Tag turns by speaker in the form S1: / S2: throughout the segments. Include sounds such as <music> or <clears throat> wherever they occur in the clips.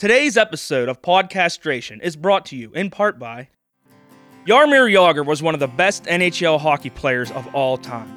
S1: Today's episode of Podcastration is brought to you in part by Jaromir Jagr was one of the best NHL hockey players of all time.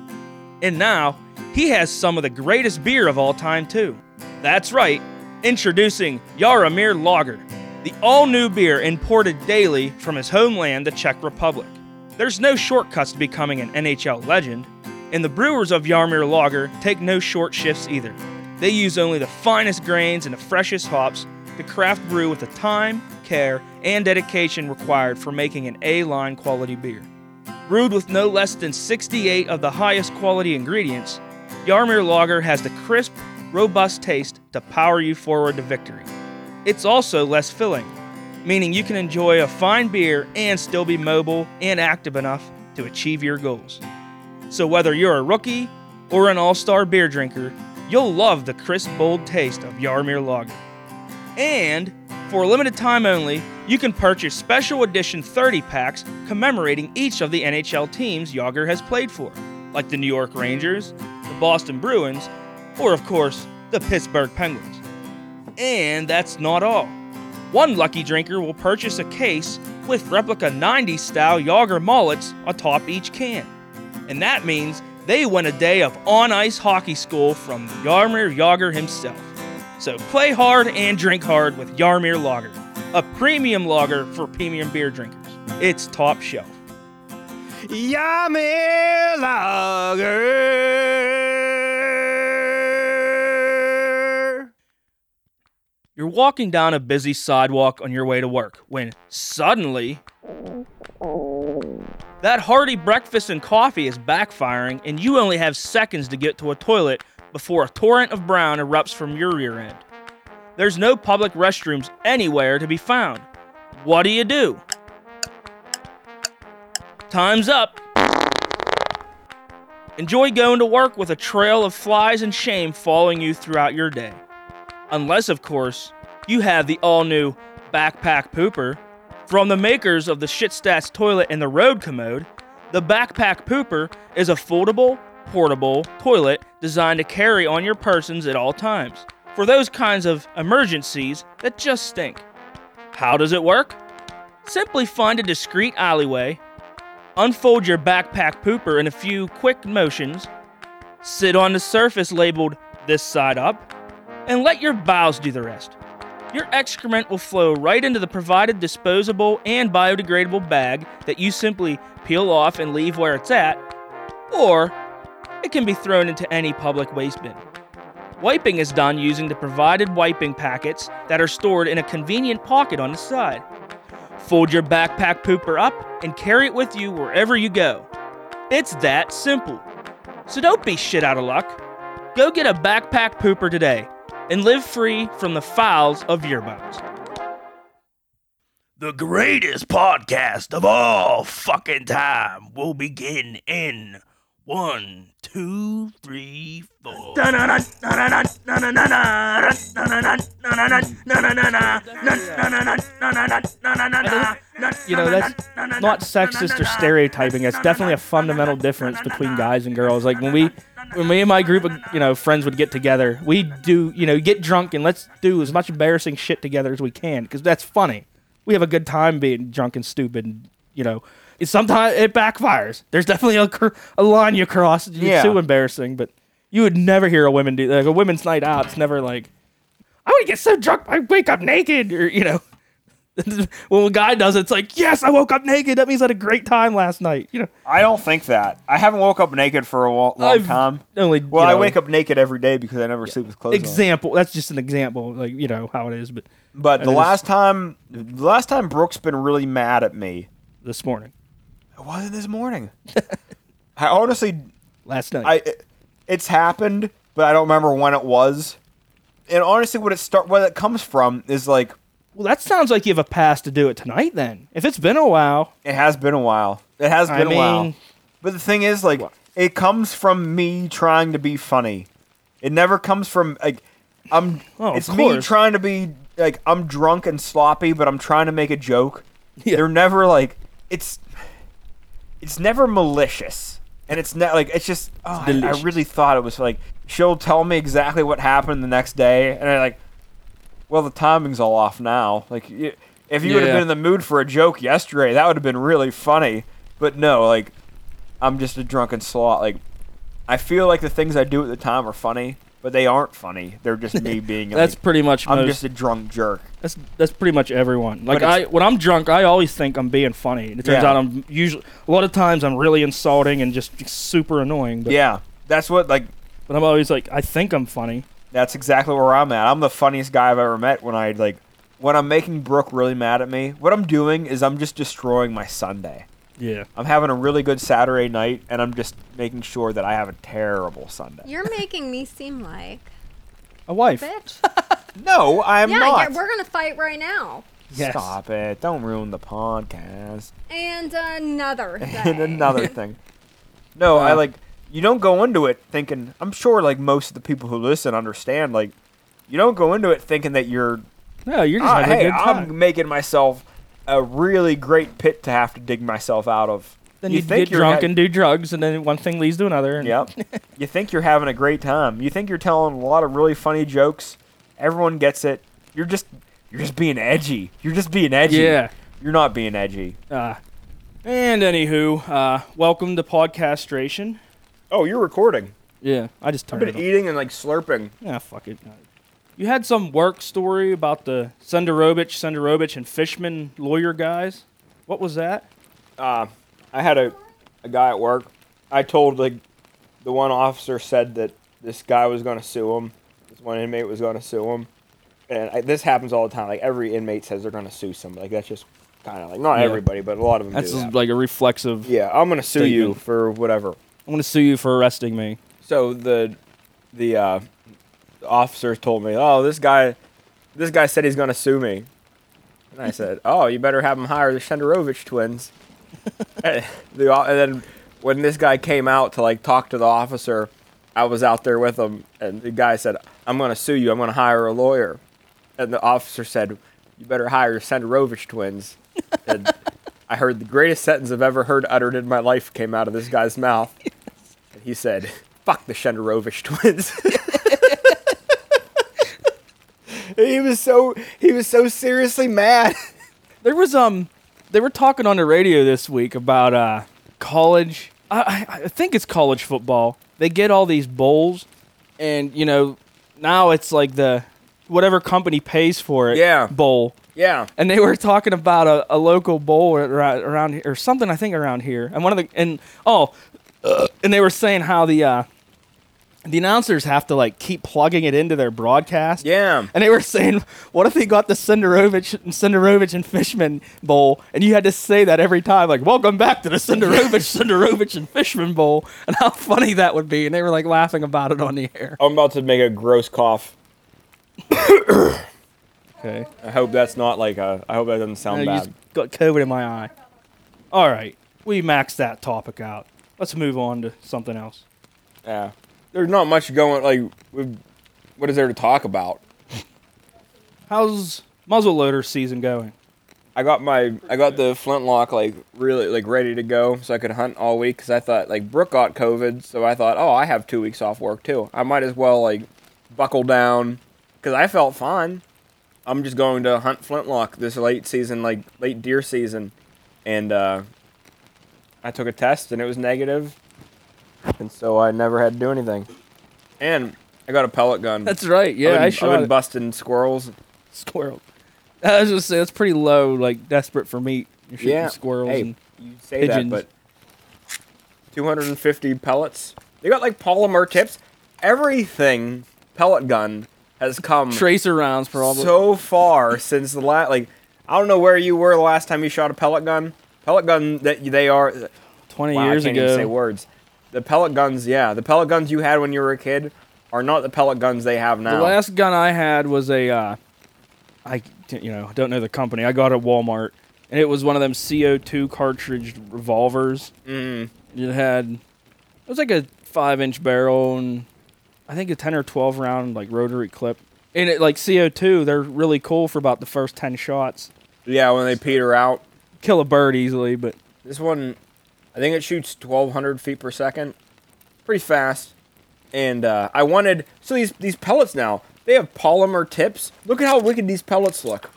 S1: And now, he has some of the greatest beer of all time, too. That's right, introducing Jaromir Lager, the all new beer imported daily from his homeland, the Czech Republic. There's no shortcuts to becoming an NHL legend, and the brewers of Jaromir Lager take no short shifts either. They use only the finest grains and the freshest hops to craft brew with the time, care, and dedication required for making an A line quality beer. Brewed with no less than 68 of the highest quality ingredients, Jaromir Lager has the crisp, robust taste to power you forward to victory. It's also less filling, meaning you can enjoy a fine beer and still be mobile and active enough to achieve your goals. So, whether you're a rookie or an all star beer drinker, you'll love the crisp, bold taste of Jaromir Lager. And for a limited time only, you can purchase special edition 30 packs commemorating each of the NHL teams Jagr has played for, like the New York Rangers, the Boston Bruins, or of course, the Pittsburgh Penguins. And that's not all. One lucky drinker will purchase a case with replica 90s style Jagr mullets atop each can. And that means they win a day of on ice hockey school from Jaromir Jagr himself. So play hard and drink hard with Jaromir Lager, a premium lager for premium beer drinkers. It's top shelf.
S2: Jaromir lager.
S1: You're walking down a busy sidewalk on your way to work when suddenly that hearty breakfast and coffee is backfiring and you only have seconds to get to a toilet before a torrent of brown erupts from your rear end. There's no public restrooms anywhere to be found. What do you do? Time's up. Enjoy going to work with a trail of flies and shame following you throughout your day. Unless, of course, you have the all new Backpack Pooper. From the makers of the Shitstats toilet and the Road Commode, the Backpack Pooper is a foldable, portable toilet designed to carry on your persons at all times for those kinds of emergencies that just stink. How does it work? Simply find a discreet alleyway, unfold your backpack pooper in a few quick motions, sit on the surface labeled this side up, and let your bowels do the rest. Your excrement will flow right into the provided disposable and biodegradable bag that you simply peel off and leave where it's at, or it can be thrown into any public waste bin. Wiping is done using the provided wiping packets that are stored in a convenient pocket on the side. Fold your backpack pooper up and carry it with you wherever you go. It's that simple. So don't be shit out of luck. Go get a backpack pooper today and live free from the fouls of your bones.
S3: The greatest podcast of all fucking time will begin in one, two, three, four.
S4: You know, that's not sexist or stereotyping. It's definitely a fundamental difference between guys and girls. Like when we, when me and my group of you know friends would get together, we do you know get drunk and let's do as much embarrassing shit together as we can because that's funny. We have a good time being drunk and stupid. And, you know, it, sometimes it backfires. There's definitely a, a line you cross. It's
S2: Yeah.
S4: too embarrassing, but you would never hear a women do like a women's night out. It's never like I would get so drunk I wake up naked or you know. <laughs> when a guy does it, it's like, yes, I woke up naked. That means I had a great time last night. You know,
S2: I don't think that. I haven't woke up naked for a long, long time.
S4: only
S2: Well,
S4: you
S2: I wake up naked every day because I never sleep with clothes on.
S4: example. That's just an example, like you know how it is. But
S2: But the last time, the last time Brooke's been really mad at me,
S4: this morning,
S2: it wasn't this morning. <laughs> I honestly,
S4: last night,
S2: I, it- it's happened, but I don't remember when it was. And honestly, what it start, what it comes from is like
S4: well, that sounds like you have a pass to do it tonight. Then, if it's been a while,
S2: it has been a while. It has
S4: I
S2: been a while. But the thing is, like, it comes from me trying to be funny. It never comes from like I'm.
S4: Oh, of
S2: it's me trying to be like I'm drunk and sloppy, but I'm trying to make a joke.
S4: Yeah.
S2: They're never like it's. It's never malicious, and it's not like it's just. Oh, I, I really thought it was like she'll tell me exactly what happened the next day, and I like. well, the timing's all off now. Like, if you would have been in the mood for a joke yesterday, that would have been really funny. But no, like, I'm just a drunken slot. Like, I feel like the things I do at the time are funny, but they aren't funny. They're just me <laughs> being.
S1: That's
S2: like,
S1: pretty much
S2: I'm
S1: most.
S2: just a drunk jerk.
S1: That's that's pretty much everyone. Like I, when I'm drunk, I always think I'm being funny. And it turns
S2: Yeah.
S1: out I'm usually a lot of times I'm really insulting and just super annoying. But,
S2: Yeah, that's what like.
S1: but I'm always like I think I'm funny.
S2: That's exactly where I'm at. I'm the funniest guy I've ever met when I like when I'm making Brooke really mad at me. What I'm doing is I'm just destroying my Sunday.
S1: Yeah.
S2: I'm having a really good Saturday night and I'm just making sure that I have a terrible Sunday.
S5: You're making me seem like
S1: A wife.
S5: bitch. <laughs>
S2: No, I'm
S5: yeah,
S2: not.
S5: yeah, we're gonna fight right now.
S1: Yes.
S2: Stop it. Don't ruin the podcast.
S5: And another <laughs> thing.
S2: and another <laughs> thing. No, I
S1: Uh,
S2: like you don't go into it thinking I'm sure like most of the people who listen understand like you don't go into it thinking that you're
S1: No, you're just
S2: Ah,
S1: having
S2: hey,
S1: a good time.
S2: I'm making myself a really great pit to have to dig myself out of.
S1: then
S2: you
S1: you,
S2: think
S1: get
S2: you're
S1: drunk
S2: ha-
S1: and do drugs, and then one thing leads to another. And
S2: Yep. <laughs> you think you're having a great time. You think you're telling a lot of really funny jokes. Everyone gets it. You're just you're just being edgy. You're just being edgy.
S1: Yeah.
S2: You're not being edgy.
S1: Uh, and anywho, uh, welcome to Podcastration.
S2: Oh, you're recording.
S1: Yeah, I just
S2: I've been
S1: it
S2: eating and like slurping.
S1: Yeah, fuck it. You had some work story about the Shenderovich, Shenderovich, and Fishman lawyer guys. What was that?
S2: uh, I had a, a guy at work. I told like the one officer said that this guy was going to sue him. This one inmate was going to sue him, and I, this happens all the time. Like every inmate says they're going to sue somebody. Like that's just kind of like not
S1: Yeah.
S2: everybody, but a lot of them
S1: That's
S2: do that.
S1: like a reflexive.
S2: yeah, I'm going to sue you for whatever.
S1: I'm gonna sue you for arresting me.
S2: So the the uh, the officers told me, "Oh, this guy, this guy said he's going to sue me." And I said, <laughs> "Oh, you better have him hire the Shenderovich twins." <laughs> and, the, and then when this guy came out to like talk to the officer, I was out there with him, and the guy said, "I'm going to sue you. I'm going to hire a lawyer." And the officer said, "You better hire Shenderovich twins." <laughs> and I heard the greatest sentence I've ever heard uttered in my life came out of this guy's mouth. And he said, "Fuck the Shenderovich twins." He was so he was so seriously mad. <laughs>
S1: There was um, they were talking on the radio this week about uh college. I I, think it's college football. They get all these bowls, and you know, now it's like the whatever company pays for it.
S2: Yeah.
S1: Bowl.
S2: Yeah.
S1: and they were talking about a, a local bowl around, around here or something I think around here. And one of the and oh, <clears throat> and they were saying how the uh, the announcers have to like keep plugging it into their broadcast.
S2: Yeah.
S1: And they were saying, what if they got the Shenderovich, Shenderovich and Fishman Bowl, and you had to say that every time, like, welcome back to the Shenderovich, Shenderovich <laughs> and Fishman Bowl, and how funny that would be. And they were like laughing about it on the air.
S2: I'm about to make a gross cough. <coughs>
S1: Okay.
S2: I hope that's not like a. I hope that doesn't sound
S1: you
S2: bad.
S1: got COVID in my eye. All right, we maxed that topic out. Let's move on to something else.
S2: Yeah. There's not much going. Like, what is there to talk about?
S1: How's muzzleloader season going?
S2: I got my I got the flintlock like really like ready to go so I could hunt all week because I thought like Brooke got COVID so I thought oh I have two weeks off work too I might as well like buckle down because I felt fine. I'm just going to hunt flintlock this late season like late deer season, and uh, I took a test and it was negative, and so I never had to do anything. And I got a pellet gun.
S1: That's right. Yeah,
S2: I've been,
S1: I
S2: I've
S1: shot
S2: been
S1: it.
S2: busting squirrels.
S1: squirrel. I was just say that's pretty low, like desperate for meat. You're shooting
S2: Yeah,
S1: squirrels
S2: Hey,
S1: and
S2: you say
S1: pigeons.
S2: that, but 250 pellets. They got like polymer tips. Everything pellet gun has come
S1: tracer rounds probably.
S2: so far since the last. Like, I don't know where you were the last time you shot a pellet gun. Pellet gun that they are.
S1: Twenty
S2: Wow,
S1: years
S2: I can't
S1: ago.
S2: even say words. The pellet guns, yeah, the pellet guns you had when you were a kid are not the pellet guns they have now.
S1: The last gun I had was a, uh, I you know don't know the company. I got it at Walmart, and it was one of them CO2 cartridge revolvers.
S2: Mm,
S1: It had, it was like a five inch barrel and I think a ten or twelve round like rotary clip. And it like CO2, they're really cool for about the first ten shots.
S2: yeah, when they peter out.
S1: Kill a bird easily, but
S2: This one, I think it shoots 1,200 feet per second, pretty fast. And uh, I wanted so these these pellets now They have polymer tips. Look at how wicked these pellets look.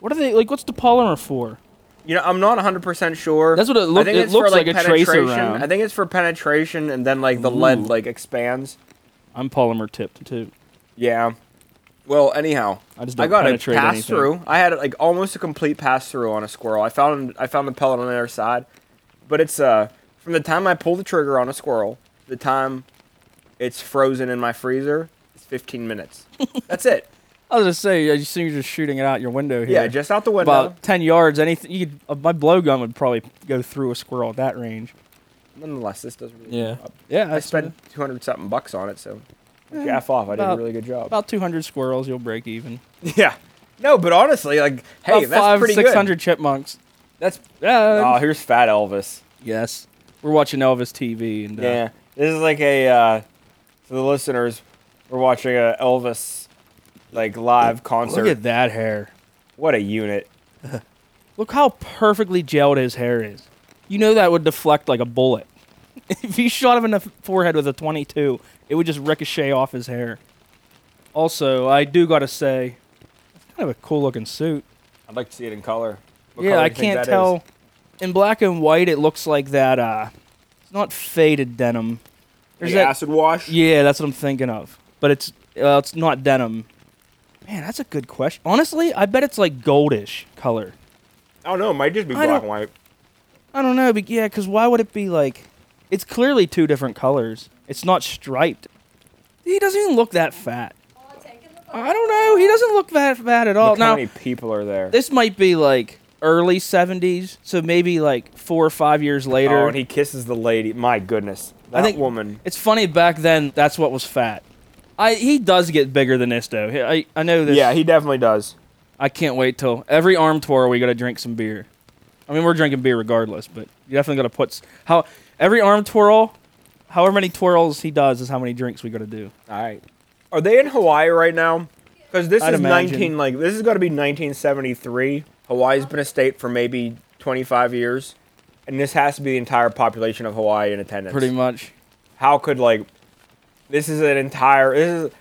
S1: What are they like? What's the polymer for?
S2: You know, I'm not 100% sure.
S1: That's what it
S2: I
S1: look-
S2: think
S1: it
S2: it's for,
S1: looks like a tracer
S2: penetration.
S1: round.
S2: I think it's for penetration, and then like the lead like expands.
S1: I'm polymer tipped too.
S2: Yeah. Well, anyhow,
S1: I just
S2: I got a pass
S1: anything.
S2: through. I had like almost a complete pass through on a squirrel. I found I found the pellet on the other side, but it's uh from the time I pull the trigger on a squirrel, the time it's frozen in my freezer, it's 15 minutes. <laughs> That's it.
S1: I was gonna say, I see you're just shooting it out your window here.
S2: Yeah, just out the window.
S1: about ten yards. Anything you could, uh, my blowgun would probably go through a squirrel at that range.
S2: Nonetheless, this does really
S1: Yeah.
S2: good job.
S1: Yeah,
S2: I
S1: that's
S2: spent 200 something bucks on it, so
S1: Eh,
S2: gaff off. I did a really good job.
S1: about 200 squirrels. You'll break even. <laughs>
S2: yeah. No, but honestly, like, hey,
S1: about
S2: that's
S1: five,
S2: pretty
S1: six
S2: good.
S1: hundred chipmunks.
S2: That's
S1: Yeah.
S2: oh, here's Fat Elvis.
S1: yes. We're watching Elvis TV and uh,
S2: Yeah, this is like a uh, for the listeners. We're watching a Elvis like live concert.
S1: look at that hair.
S2: What a unit! <laughs>
S1: Look how perfectly gelled his hair is. You know that would deflect like a bullet. <laughs> if you shot him in the f- forehead with a 22, it would just ricochet off his hair. Also, I do gotta say, it's kind of a cool looking suit.
S2: I'd like to see it in color. What
S1: yeah, I
S2: do you think
S1: can't tell.
S2: is?
S1: In black and white, it looks like that. Uh, it's not faded denim. There's
S2: The
S1: that.
S2: acid wash.
S1: Yeah, that's what I'm thinking of. But it's uh, it's not denim. Man, that's a good question. Honestly, I bet it's like goldish color.
S2: I don't know. It might just be
S1: I
S2: black and white.
S1: I don't know, but yeah, because why would it be like? It's clearly two different colors. It's not striped. He doesn't even look that fat. I don't know. He doesn't look that fat at all.
S2: Look how
S1: now,
S2: many people are there.
S1: this might be like early 70s, so maybe like four or five years later.
S2: Oh, and he kisses the lady. My goodness, that
S1: I think
S2: woman.
S1: It's funny back then. That's what was fat. I he does get bigger than this though. I I know this.
S2: Yeah, he definitely does.
S1: I can't wait till every arm twirl we got to drink some beer. I mean, we're drinking beer regardless, but you definitely got to put how every arm twirl, however many twirls he does is how many drinks we got to do.
S2: All right. Are they in Hawaii right now? Because this
S1: I'd
S2: is
S1: imagine.
S2: 19 like this is got to be 1973. Hawaii's been a state for maybe 25 years, and this has to be the entire population of Hawaii in attendance.
S1: Pretty much.
S2: How could like this is an entire this is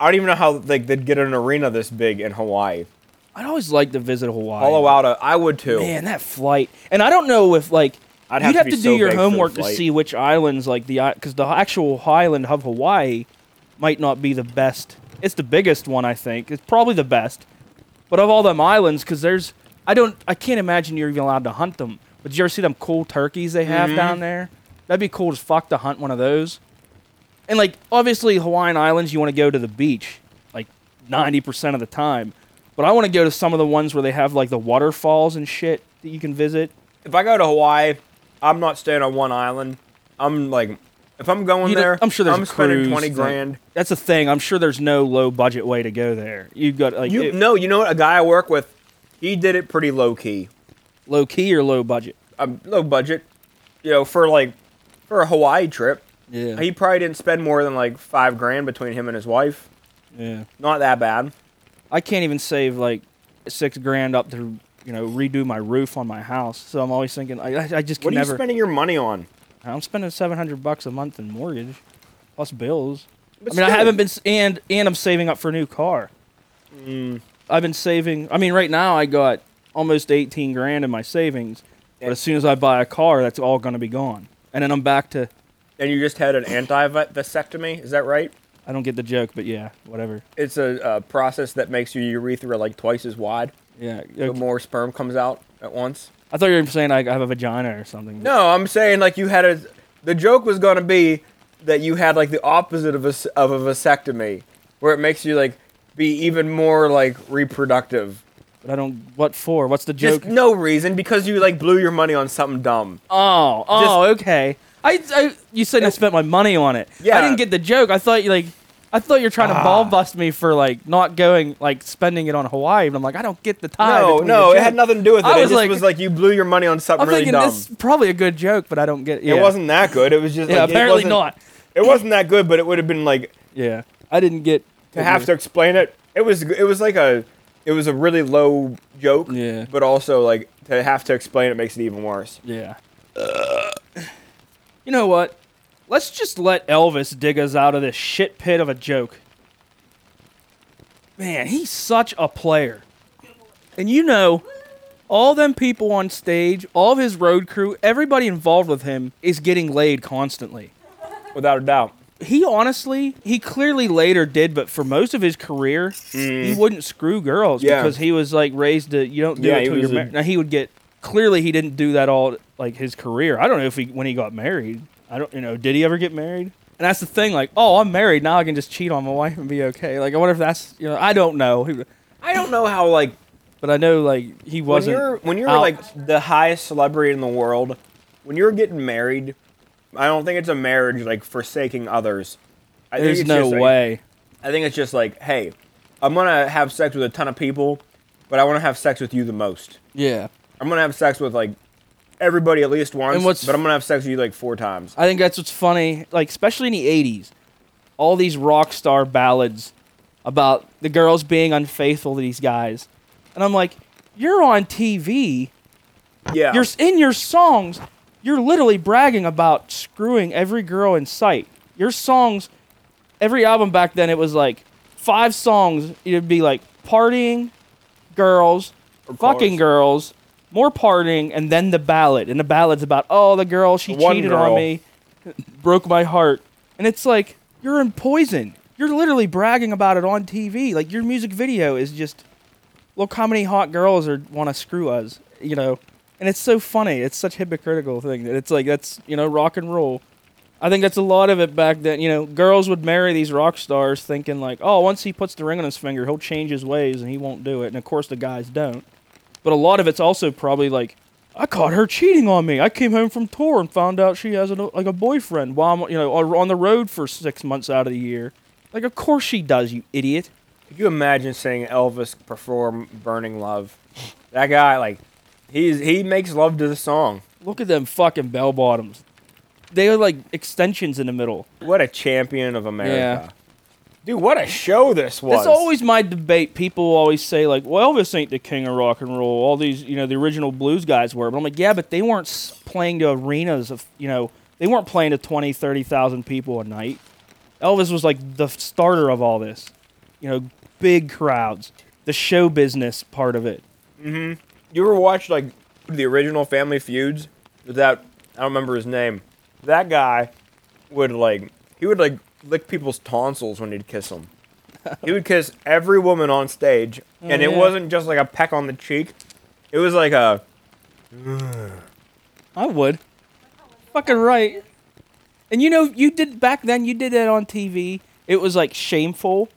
S2: I don't even know how like they'd get an arena this big in Hawaii.
S1: I'd always like to visit Hawaii.
S2: Hollow out a, I would too.
S1: Man, that flight. And I don't know if like
S2: I'd
S1: you'd
S2: have to
S1: have to, do
S2: so
S1: your
S2: big for the
S1: homework to see which islands like the because the actual island of Hawaii might not be the best. It's the biggest one, I think. It's probably the best. But of all them islands, because there's I don't I can't imagine you're even allowed to hunt them. But did you ever see them cool turkeys they have
S2: Mm-hmm.
S1: down there? That'd be cool as fuck to hunt one of those. And like obviously Hawaiian Islands, you want to go to the beach like ninety percent of the time. But I want to go to some of the ones where they have like the waterfalls and shit that you can visit.
S2: If I go to Hawaii, I'm not staying on one island. I'm like if I'm going
S1: You
S2: there,
S1: I'm sure there's
S2: I'm spending
S1: cruise
S2: 20
S1: thing.
S2: grand.
S1: That's the thing. I'm sure there's no low budget way to go there. You've got like
S2: You
S1: it-
S2: no, you know what? A guy I work with, he did it pretty low key.
S1: low key or low budget.
S2: Um, low budget, you know, for like for a Hawaii trip.
S1: Yeah.
S2: He probably didn't spend more than like five grand between him and his wife.
S1: yeah.
S2: Not that bad.
S1: I can't even save like six grand up to you know redo my roof on my house. So I'm always thinking I, I just
S2: What
S1: can
S2: are you spending your money on?
S1: I'm spending seven hundred bucks a month in mortgage, plus bills.
S2: But
S1: I mean, I
S2: still.
S1: haven't been s- and and I'm saving up for a new car.
S2: Mm.
S1: I've been saving. I mean, right now I got almost eighteen grand in my savings. But as soon as I buy a car, that's all going to be gone, and then I'm back to.
S2: And you just had an anti-vasectomy, is that right?
S1: I don't get the joke, but yeah, whatever.
S2: It's a, process that makes your urethra like twice as wide,
S1: Yeah.
S2: so more sperm comes out at once.
S1: I thought you were saying I have a vagina or something.
S2: No, I'm saying like you had a. The joke was gonna be that you had like the opposite of a s- of a vasectomy, where it makes you like be even more like reproductive.
S1: But I don't. What for? What's the joke?
S2: Just no reason because you like blew your money on something dumb.
S1: oh, oh, okay. I, I, you said I spent my money on it.
S2: Yeah.
S1: I didn't get the joke. I thought you like, I thought you're trying to ball
S2: Ah.
S1: bust me for like not going, like spending it on Hawaii. And I'm like, I don't get the tie.
S2: No,
S1: between
S2: no,
S1: the
S2: it had nothing to do with it.
S1: I
S2: it
S1: was
S2: just
S1: like-
S2: was like you blew your money on something
S1: I'm
S2: really
S1: thinking
S2: dumb.
S1: this is probably a good joke, but I don't get. Yeah.
S2: It wasn't that good. It was just
S1: Yeah,
S2: like, it
S1: apparently
S2: wasn't-
S1: not.
S2: It wasn't that good, but it would have been like
S1: Yeah, I didn't get
S2: to have to explain it. It was it was like a it was a really low joke.
S1: Yeah.
S2: But also like to have to explain it makes it even worse.
S1: Yeah. You know what? Let's just let Elvis dig us out of this shit pit of a joke. man, he's such a player. And you know, all them people on stage, all of his road crew, everybody involved with him is getting laid constantly.
S2: Without a doubt.
S1: He honestly, he clearly later did, but for most of his career, he wouldn't screw girls
S2: Mm. Yeah.
S1: because he was like raised to you don't do
S2: Yeah,
S1: it till you're married. Now he would get clearly he didn't do that all like his career. I don't know if he when he got married. I don't you know did he ever get married? And that's the thing, like, oh, I'm married now. I can just cheat on my wife and be okay. Like, I wonder if that's you know, I don't know,
S2: I don't know how like
S1: but I know like he wasn't.
S2: you're when you're like the highest celebrity in the world, when you're getting married, I don't think it's a marriage like forsaking others. I think
S1: There's
S2: it's
S1: no
S2: just, like-
S1: way.
S2: I think it's just like, hey, I'm gonna have sex with a ton of people, but I want to have sex with you the most.
S1: Yeah,
S2: I'm gonna have sex with like everybody at least once,
S1: And what's-
S2: but I'm gonna have sex with you like four times.
S1: I think that's what's funny. Like, especially in the '80s, all these rock star ballads about the girls being unfaithful to these guys, and I'm like, you're on TV.
S2: Yeah,
S1: You're in your songs. You're literally bragging about screwing every girl in sight. Your songs, every album back then, it was like five songs. It'd be like partying, girls, fucking girls, more partying, and then the ballad. And the ballad's about, oh, the girl, she
S2: One
S1: cheated
S2: girl.
S1: on me, <laughs> broke my heart. And it's like, you're in poison. You're literally bragging about it on TV. Like, your music video is just, look how many hot girls are want to screw us, you know? And it's so funny. It's such hypocritical thing that it's like, that's, you know, rock and roll. I think that's a lot of it back then. You know, girls would marry these rock stars thinking like, oh, once he puts the ring on his finger, he'll change his ways and he won't do it. And of course, the guys don't. But a lot of it's also probably like, I caught her cheating on me. I came home from tour and found out she has a, like a boyfriend while I'm, you know, on the road for six months out of the year. Like, of course she does, you idiot.
S2: Could you imagine seeing Elvis perform "Burning Love"? That guy, like, he's he makes love to the song.
S1: Look at them fucking bell bottoms. They are like extensions in the middle.
S2: What a champion of America.
S1: Yeah.
S2: Dude, what a show this was.
S1: That's always my debate. People always say like, "Well, Elvis ain't the king of rock and roll." All these, you know, the original blues guys were. But I'm like, yeah, but they weren't playing to arenas of, you know, they weren't playing to 20, 30,000 people a night. Elvis was like the starter of all this. You know, big crowds, the show business part of it. Mm-hmm.
S2: You ever watch like the original Family Feuds? That I don't remember his name. That guy would like he would like lick people's tonsils when he'd kiss them. <laughs> he would kiss every woman on stage, and it
S1: yeah.
S2: wasn't just like a peck on the cheek. It was like a
S1: I would. Fucking right. And you know, you did back then. You did that on TV. It was like shameful,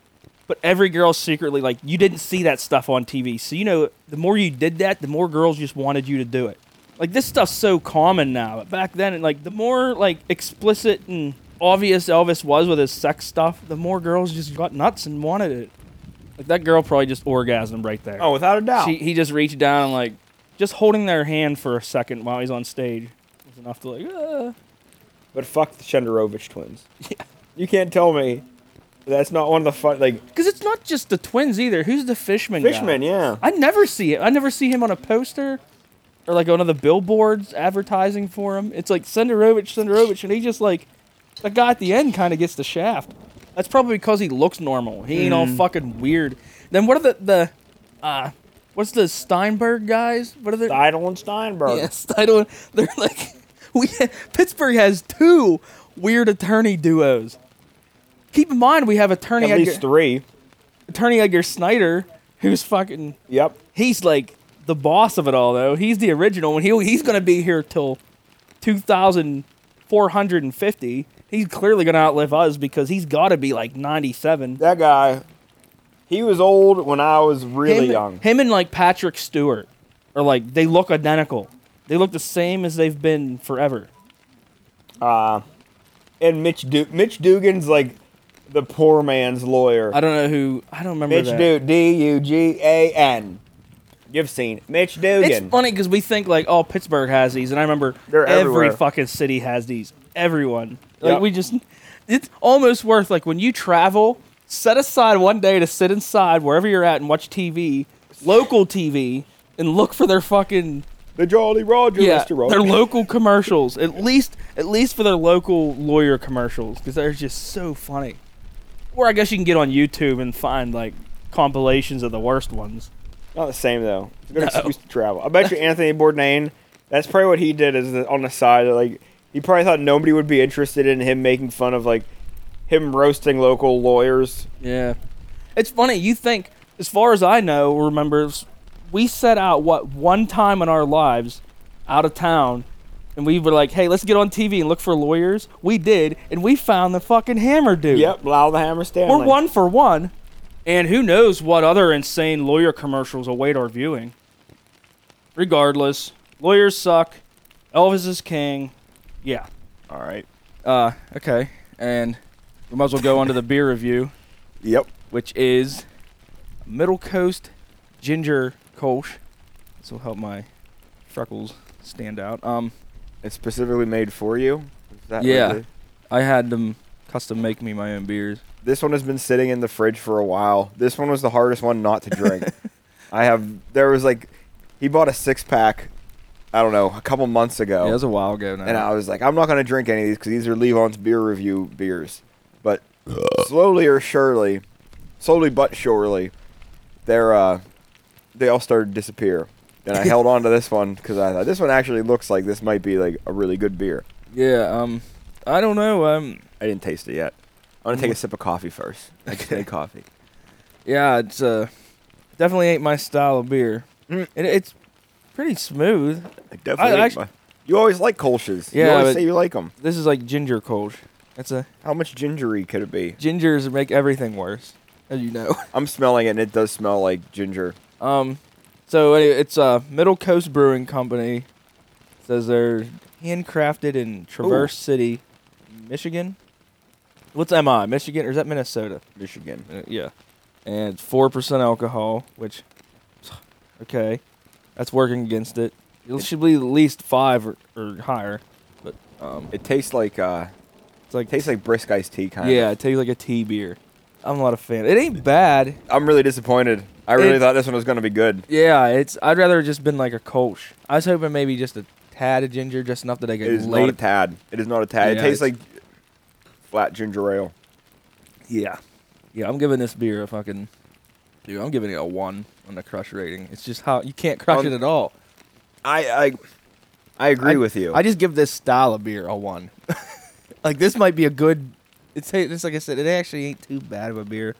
S1: but every girl secretly like you didn't see that stuff on TV. So you know, the more you did that, the more girls just wanted you to do it. Like this stuff's so common now. But back then, like the more like explicit and obvious Elvis was with his sex stuff, the more girls just got nuts and wanted it. Like that girl probably just orgasmed right there.
S2: oh, without a doubt.
S1: She, he just reached down and like just holding their hand for a second while he's on stage was enough to like uh.
S2: but fuck the Shenderovich twins. <laughs> Yeah. You can't tell me that's not one of the fun like
S1: Because it's not just the twins either. Who's the Fishman? guy?
S2: Fishman. Yeah.
S1: I never see it. I never see him on a poster or like on one of the billboards advertising for him. It's like Shenderovich, Shenderovich, and he just like the guy at the end kind of gets the shaft. That's probably because he looks normal. He ain't all fucking weird. Then what are the the uh what's the Steinberg guys? What are they?
S2: Steidl and Steinberg.
S1: Yes, I don't. They're like <laughs> we. Pittsburgh has two weird attorney duos. Keep in mind, we have attorney
S2: At
S1: Edgar,
S2: least three.
S1: attorney Edgar Snyder, who's fucking.
S2: Yep.
S1: He's like the boss of it all, though. He's the original, and he he's gonna be here till two thousand four hundred and fifty. He's clearly gonna outlive us because he's got to be like ninety-seven.
S2: That guy. He was old when I was really
S1: him,
S2: young.
S1: Him and like Patrick Stewart are like they look identical. They look the same as they've been forever.
S2: Uh, and Mitch du- Mitch Dugan's like the poor man's lawyer.
S1: I don't know who. I don't remember
S2: Mitch
S1: that.
S2: Dugan, D U G A N. You've seen Mitch Dugan.
S1: It's funny because we think like, oh, Pittsburgh has these, and I remember
S2: They're
S1: every
S2: everywhere.
S1: fucking city has these. Everyone, like
S2: Yep.
S1: we just, it's almost worth like when you travel, set aside one day to sit inside wherever you're at and watch TV, local TV, and look for their fucking
S2: The Jolly Roger,
S1: yeah,
S2: Mr. Roger.
S1: their <laughs> local commercials. At least, at least for their local lawyer commercials, because they're just so funny. Or I guess you can get on YouTube and find like
S6: compilations of the worst ones.
S2: Not the same though. It's a good
S6: No.
S2: excuse to travel. I bet you <laughs> Anthony Bourdain. That's probably what he did. Is on the side, like he probably thought nobody would be interested in him making fun of like him roasting local lawyers.
S6: Yeah. It's funny. You think, as far as I know, remember, s- we set out, what, one time in our lives out of town, and we were like, hey, let's get on TV and look for lawyers. We did, and we found the fucking hammer dude.
S2: Yep, Lyle the Hammer Stanley.
S6: We're one for one.
S1: And who knows what other insane lawyer commercials await our viewing. Regardless, lawyers suck. Elvis is king. Yeah.
S2: All right.
S1: Uh, okay. And we might as well go on to the beer review, <laughs>
S2: Yep.
S1: which is Middle Coast Ginger Kolsch. This will help my freckles stand out. Um,
S2: It's specifically made for you. Is that
S1: Yeah.
S2: what it-
S1: I had them custom make me my own beers.
S2: This one has been sitting in the fridge for a while. This one was the hardest one not to drink. <laughs> I have. There was like, he bought a six pack. I don't know, a couple months ago.
S1: Yeah, it was a while ago now.
S2: And I was like, I'm not gonna drink any of these because these are Levon's beer review beers. But <laughs> slowly or surely, slowly but surely, they're uh, they all started to disappear. And I held on to this one because I thought this one actually looks like this might be like a really good beer.
S1: yeah. Um, I don't know. Um,
S2: I didn't taste it yet. I'm gonna take a sip of coffee first. <laughs> I just made coffee.
S1: yeah, it's uh, definitely ain't my style of beer.
S2: Mm.
S1: It, it's pretty smooth.
S2: I definitely.
S1: I
S2: my- you always like Kolsch's. you always say you like them.
S1: This is like ginger Kolsch. It's a
S2: How much gingery could it be?
S1: gingers make everything worse, as you know.
S2: I'm smelling it, and it does smell like ginger.
S1: Um, so anyway, it's a Middle Coast Brewing Company. says they're handcrafted in Traverse City, Michigan. What's MI? Michigan or is that Minnesota?
S2: Michigan.
S1: Uh, yeah, and it's four percent alcohol, which <sighs> okay, that's working against it. It should be at least five or, or higher, but um,
S2: It tastes like uh,
S1: it's like
S2: it tastes like brisk iced tea kind
S1: yeah,
S2: of.
S1: it tastes like a tea beer. I'm not a fan. It ain't bad.
S2: I'm really disappointed. I really thought this one was gonna be good.
S1: Yeah, it's. I'd rather it just been like a Kolsch. I was hoping maybe just a tad of ginger, just enough that I
S2: It
S1: could
S2: is
S1: lay.
S2: not a tad. It is not a tad.
S1: Yeah,
S2: it tastes like flat ginger ale.
S1: yeah, yeah. I'm giving this beer a fucking. Dude, I'm giving it a one on the crush rating. It's just how you can't crush
S2: On-
S1: it at all.
S2: I I, I agree
S1: I-
S2: with you.
S1: I just give this style of beer a one. <laughs> like this might be a good. It's it's like I said, it actually ain't too bad of a beer,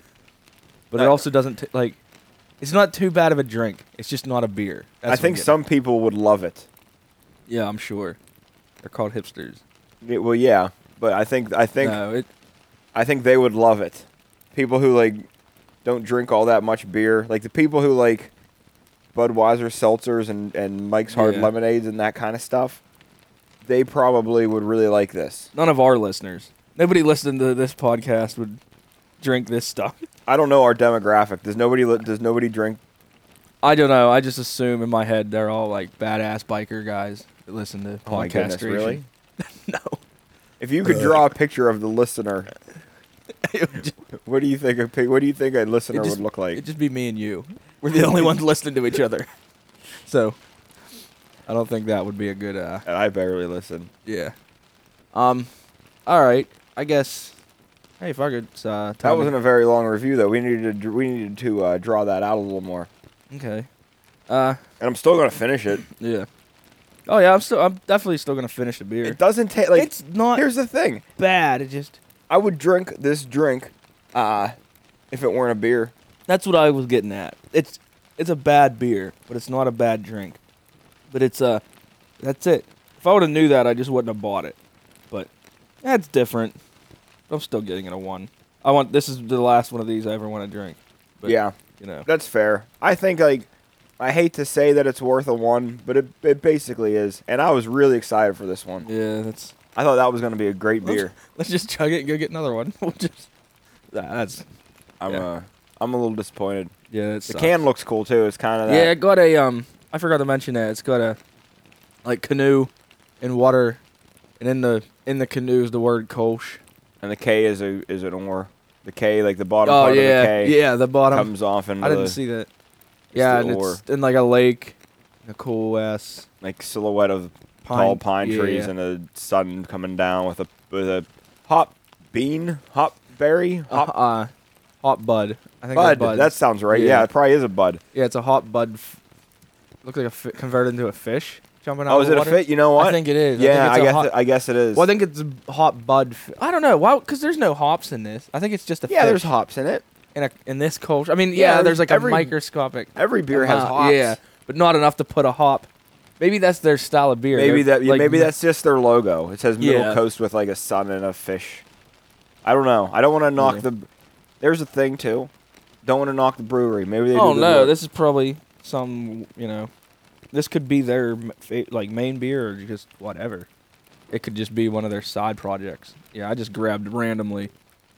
S1: but it
S2: Uh,
S1: also doesn't t- like. It's not too bad of a drink. It's just not a beer. That's
S2: I think some people would love it.
S1: Yeah, I'm sure. They're called hipsters.
S2: Yeah, well, yeah, but I think I think
S1: no, it.
S2: I think they would love it. People who like don't drink all that much beer, like the people who like Budweiser seltzers and and Mike's Hard
S1: Yeah.
S2: lemonades and that kind of stuff, they probably would really like this.
S1: None of our listeners, nobody listening to this podcast would drink this stuff. <laughs>
S2: I don't know our demographic. Does nobody li- does nobody drink?
S1: I don't know. I just assume in my head they're all like badass biker guys that listen to
S2: Oh my goodness,
S1: station.
S2: really? <laughs>
S1: no.
S2: If you could draw a picture of the listener, <laughs> what do you think a what do you think a listener
S1: just-
S2: would look like?
S1: It'd just be me and you. We're the only ones listening to each other. So, I don't think that would be a good. uh
S2: and I barely listen.
S1: Yeah. Um. All right. I guess. Hey, fuck it. it's, Uh,
S2: That wasn't a very long review though. We needed to we needed to uh, draw that out a little more.
S1: okay. Uh.
S2: And I'm still gonna finish it.
S1: Yeah. Oh yeah. I'm still. I'm definitely still gonna finish the beer.
S2: It doesn't take like.
S1: it's not
S2: here's the thing.
S1: bad. It just.
S2: I would drink this drink, uh, if it weren't a beer.
S1: That's what I was getting at. It's it's a bad beer, but it's not a bad drink. But it's uh that's it. If I would have knew that, I just wouldn't have bought it. But that's different. I'm still getting it a one. I want this is the last one of these I ever want to drink. But,
S2: yeah,
S1: you know.
S2: that's fair. I think like. I hate to say that it's worth a one, but it, it basically is. And I was really excited for this one.
S1: Yeah, that's.
S2: I thought that was going to be a great beer. <laughs>
S1: Let's just chug it and go get another one. <laughs> we'll just. That's
S2: I'm
S1: Yeah.
S2: uh, I'm a little disappointed.
S1: yeah.
S2: The can looks cool too. It's kind of.
S1: Yeah, it got a um. I forgot to mention that it's got a like canoe and water, and in the in the canoe is the word Kolsch.
S2: And the K is a is an or. The K, like the bottom
S1: Oh
S2: part
S1: yeah,
S2: of the K,
S1: yeah, the bottom.
S2: comes off and
S1: I didn't
S2: the,
S1: see that. Yeah, and
S2: ore.
S1: it's in like a lake, a cool ass
S2: like silhouette of
S1: pine.
S2: tall pine
S1: yeah,
S2: trees
S1: yeah.
S2: and a sun coming down with a with a hop bean, hop berry,
S1: uh,
S2: hop
S1: uh, hot bud.
S7: I think
S2: Bud.
S7: they're.
S2: That sounds right. Yeah.
S7: Yeah.
S2: it probably is a bud.
S7: yeah, it's a hot bud. F- looks like a fi- converted into a fish jumping out.
S2: Oh, is it a fit? You know what?
S7: I think it is.
S2: Yeah,
S7: I,
S2: I,
S7: think it's a
S2: guess.
S7: hot-
S2: it, I guess it is.
S7: Well, I think it's a hot bud. F- I don't know. Why? Because there's no hops in this. I think it's just a
S2: yeah, there's hops in it.
S7: in a in this culture. I mean,
S2: Yeah,
S7: yeah,
S2: there's
S7: like
S2: every-
S7: a microscopic.
S2: Every beer has hops.
S7: Yeah, but not enough to put a hop. Maybe that's their style of beer.
S2: Maybe
S7: They're,
S2: that. yeah,
S7: like,
S2: maybe that's just their logo. It says Middle
S7: Yeah.
S2: Coast with like a sun and a fish. I don't know. I don't want to knock
S7: Yeah.
S2: the. There's a thing too. Don't want to knock the brewery. Maybe they.
S7: Oh no,
S2: work.
S7: this is probably some. You know, this could be their like main beer or just whatever. It could just be one of their side projects. Yeah, I just grabbed randomly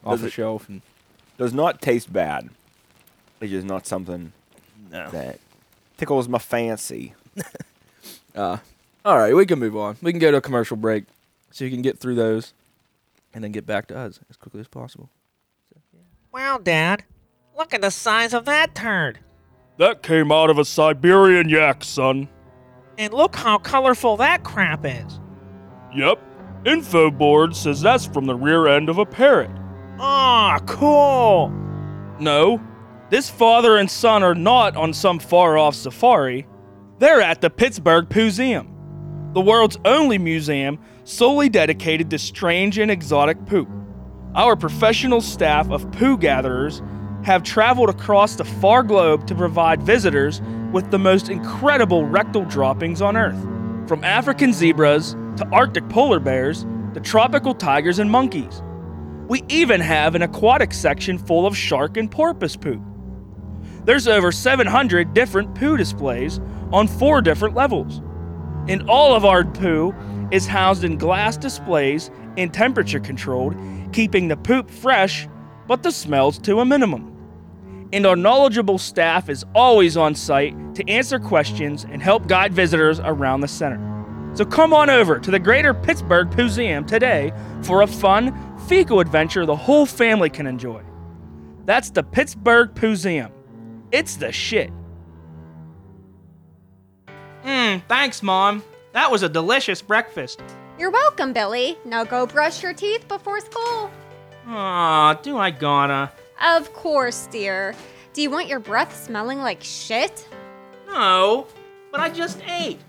S7: off
S2: Does
S7: the
S2: it-
S7: shelf and
S2: does not taste bad. It's just not something
S8: No.
S2: that tickles my fancy. <laughs>
S7: Uh, all right, we can move on. We can go to a commercial break so you can get through those and then get back to us as quickly as possible. So, yeah.
S3: Wow, Dad. Look at the size of that turd.
S1: That came out of a Siberian yak, son.
S3: And look how colorful that crap is.
S1: Yep. Info board says that's from the rear end of a parrot.
S3: Aw, cool.
S1: No, this father and son are not on some far off safari. They're at the Pittsburgh Museum, the world's only museum solely dedicated to strange and exotic poop. Our professional staff of poo gatherers have traveled across the far globe to provide visitors with the most incredible rectal droppings on Earth. From African zebras to Arctic polar bears to tropical tigers and monkeys. We even have an aquatic section full of shark and porpoise poop. There's over 700 different poo displays on four different levels. And all of our poo is housed in glass displays and temperature controlled, keeping the poop fresh but the smells to a minimum. And our knowledgeable staff is always on site to answer questions and help guide visitors around the center. So come on over to the Greater Pittsburgh Museum today for a fun, fecal adventure the whole family can enjoy. That's the Pittsburgh Museum. It's the shit. Mmm, thanks, Mom. That was a delicious breakfast.
S5: You're welcome, Billy. Now go brush your teeth before school.
S1: Aw, do I gotta?
S5: Of course, dear. Do you want your breath smelling like shit?
S1: No, but I just ate.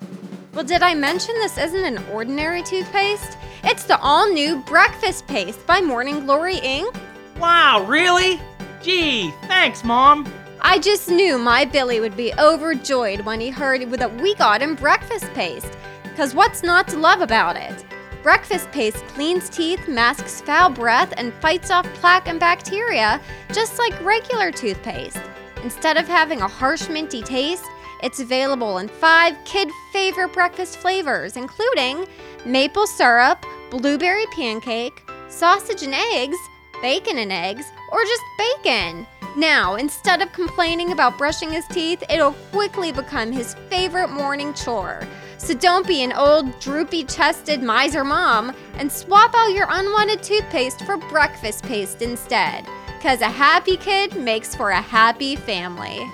S5: Well, did I mention this isn't an ordinary toothpaste? It's the all new Breakfast Paste by Morning Glory Inc.
S1: Wow, really? Gee, thanks, Mom.
S5: I just knew my Billy would be overjoyed when he heard that we got him breakfast paste. Cause what's not to love about it? Breakfast paste cleans teeth, masks foul breath, and fights off plaque and bacteria, just like regular toothpaste. Instead of having a harsh minty taste, it's available in five kid favorite breakfast flavors, including maple syrup, blueberry pancake, sausage and eggs, bacon and eggs, or just bacon. Now, instead of complaining about brushing his teeth, it'll quickly become his favorite morning chore. So don't be an old, droopy chested miser mom and swap out your unwanted toothpaste for breakfast paste instead. Because a happy kid makes for a happy family.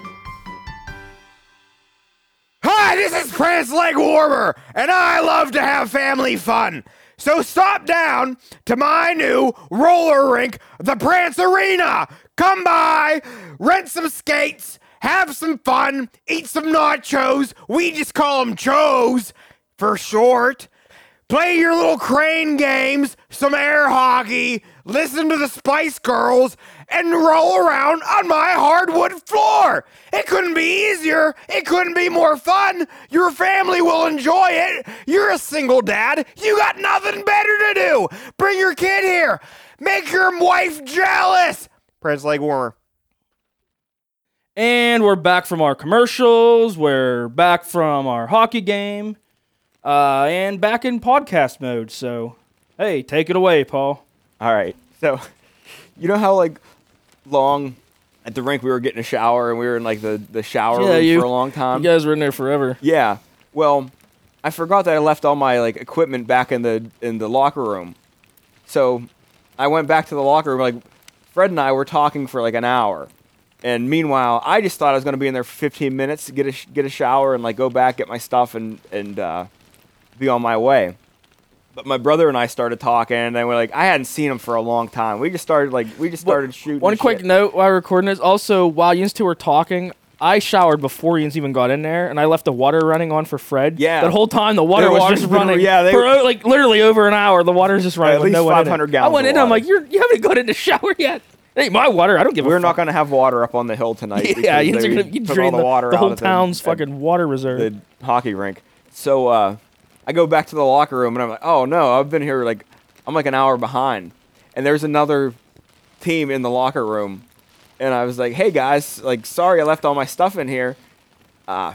S2: Hi, this is Prince Leg Warmer, and I love to have family fun. So stop down to my new roller rink, the Prance Arena. Come by, rent some skates, have some fun, eat some nachos. We just call them chos for short. Play your little crane games, some air hockey, listen to the Spice Girls, and roll around on my hardwood floor. It couldn't be easier. It couldn't be more fun. Your family will enjoy it. You're a single dad. You got nothing better to do. Bring your kid here. Make your wife jealous. Prince Leg Warmer.
S1: And we're back from our commercials. We're back from our hockey game. Uh, and back in podcast mode. So, hey, take it away, Paul.
S2: All right. So, <laughs> you know how like long at the rink we were getting a shower and we were in like the the shower
S1: Yeah,
S2: room
S1: you-
S2: for a long time.
S1: you guys were in there forever.
S2: Yeah. Well, I forgot that I left all my like equipment back in the in the locker room. So, I went back to the locker room like Fred and I were talking for like an hour. And meanwhile, I just thought I was going to be in there for 15 minutes to get a get a shower and like go back get my stuff and and uh, be on my way. but my brother and I started talking, and then we're like, I hadn't seen him for a long time. We just started like we just started shooting.
S1: One quick
S2: shit.
S1: note while recording this. Also, while you two were talking, I showered before Ian's even got in there, and I left the water running on for Fred.
S2: Yeah.
S1: That whole time the water
S2: The
S1: was just running. <laughs>
S2: yeah, they-
S1: for like literally over an hour. The water's just running.
S2: At least
S1: no one in it.
S2: 500
S1: I
S2: gallons
S1: went
S2: of
S1: in. I'm like, you're you haven't got in the <laughs> shower yet. Hey, my water. I don't give a
S2: We're
S1: fuck.
S2: not gonna have water up on the hill tonight. <laughs>
S1: Yeah,
S2: because
S1: Ian's
S2: they
S1: gonna you
S2: took all
S1: drain
S2: the
S1: the,
S2: water
S1: the
S2: out
S1: whole
S2: of
S1: town's fucking water reserve.
S2: the hockey rink. So uh, I go back to the locker room and I'm like, oh no, I've been here like I'm like an hour behind, and there's another team in the locker room, and I was like, hey guys, like sorry I left all my stuff in here. Uh,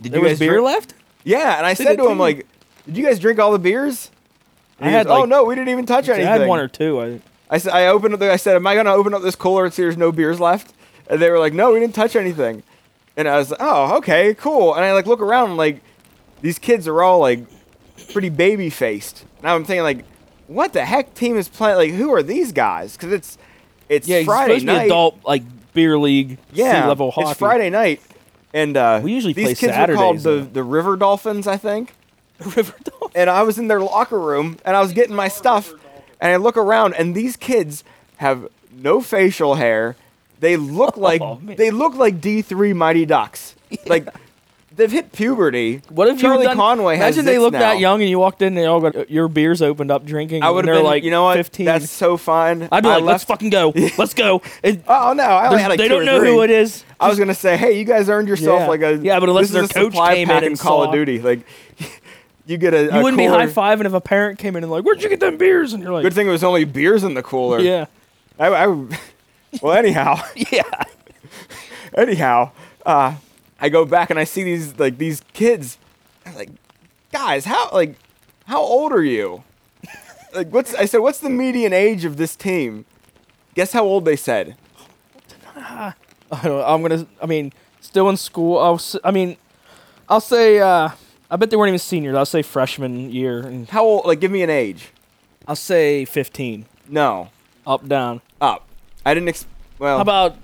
S2: did
S1: there
S2: you guys
S1: beer
S2: drink-
S1: left.
S2: Yeah, and I
S1: They
S2: said to him like, did you guys drink all the beers? And
S1: I had,
S2: goes, oh no, we didn't even touch anything.
S1: I had one or two. I,
S2: I said, I opened up. The, I said, "Am I gonna open up this cooler and see there's no beers left?" And they were like, "No, we didn't touch anything." And I was like, "Oh, okay, cool." And I like look around, and, like these kids are all like pretty baby faced. Now I'm thinking like, what the heck team is playing? Like, who are these guys? Because it's it's
S1: yeah, it's
S2: Friday
S1: supposed to be
S2: night.
S1: adult like beer league
S2: yeah,
S1: level hockey.
S2: it's Friday night, and uh,
S1: We usually
S2: these
S1: play
S2: kids were called
S1: Saturdays,
S2: the the River Dolphins, I think <laughs>
S1: River Dolphins.
S2: and I was in their locker room and I was getting my stuff and I look around and these kids have no facial hair. They look <laughs> oh, like
S1: Oh,
S2: they look like D3 Mighty Ducks. <laughs> Like they've hit puberty.
S1: What if
S2: Charlie
S1: done,
S2: Conway has
S1: Imagine they looked
S2: now.
S1: that young and you walked in and they all got your beers opened up drinking.
S2: I
S1: and
S2: would have been
S1: like,
S2: you know what?
S1: 15.
S2: That's so fine.
S1: I'd be
S2: I
S1: like, let's fucking go. <laughs> Let's go. And
S2: Oh no, I only had like
S1: they don't know
S2: three.
S1: who it is.
S2: I was gonna say, hey, you guys earned yourself
S1: Yeah.
S2: like a
S1: Yeah, but unless
S2: this is
S1: their
S2: a
S1: coach came in and
S2: Call of Duty. Like you get a
S1: You
S2: a
S1: wouldn't be
S2: cooler-
S1: high fiving if a parent came in and like, where'd you get them beers? And you're like,
S2: Good thing it was only beers in the cooler.
S1: yeah,
S2: I, I <laughs> well anyhow. <laughs>
S1: yeah. <laughs>
S2: anyhow, uh, I go back and I see these like these kids. I'm like, guys, how like how old are you? like, what's I said? What's the median age of this team? Guess how old they said? <sighs>
S1: I don't, I'm gonna. I mean, still in school. I'll. s- I mean, I'll say. Uh, I bet they weren't even seniors. I'll say freshman year, and
S2: How old? Like, give me an age.
S1: I'll say 15.
S2: No,
S1: Up, down.
S2: up. I didn't. Ex- well,
S1: How about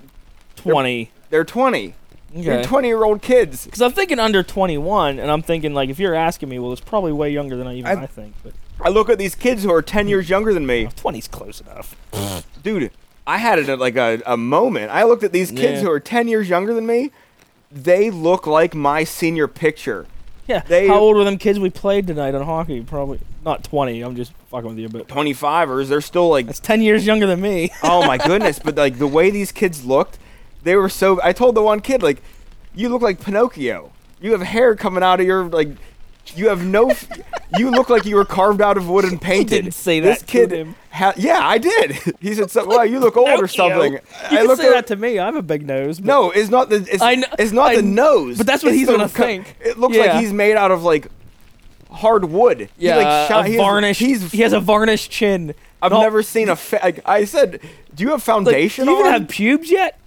S1: 20?
S2: they're twenty. They're
S1: Okay.
S2: twenty-year-old kids.
S1: Because I'm thinking under 21, and I'm thinking like if you're asking me, well, it's probably way younger than I even
S2: I-
S1: I, think. But
S2: I look at these kids who are ten years younger than me. <laughs>
S1: 20's close enough. <laughs>
S2: dude, I had it at like a, a moment. I looked at these kids
S1: Yeah.
S2: who are 10 years younger than me. They look like my senior picture. <laughs>
S1: Yeah.
S2: They-
S1: How old were them kids we played tonight on hockey? Probably not 20. I'm just fucking with you, but
S2: 25ers, they're still like,
S1: that's 10 years younger than me. <laughs>
S2: oh my goodness. But like the way these kids looked, they were so. I told the one kid, like, you look like Pinocchio. You have hair coming out of your, like, you have no. f- you look like you were carved out of wood and <laughs> painted.
S1: didn't say
S2: this
S1: that to
S2: kid.
S1: him.
S2: Ha- yeah, I did. <laughs> He said, something, "Well, you look old or something."
S1: You
S2: I
S1: can say
S2: at-
S1: that to me. I have a big nose. But
S2: No, it's not the. It's,
S1: I kn-
S2: it's not
S1: I
S2: the
S1: kn-
S2: nose.
S1: but that's what
S2: it's
S1: he's gonna
S2: co-
S1: think.
S2: It looks
S1: Yeah.
S2: like he's made out of like hard wood. He,
S1: Yeah,
S2: like, shot-
S1: a
S2: he's-
S1: varnished.
S2: He's.
S1: he has a varnished chin.
S2: I've
S1: No,
S2: never seen a. <laughs> Fa- like, I said, do you have
S1: like,
S2: foundation
S1: do you even
S2: on?
S1: have pubes yet?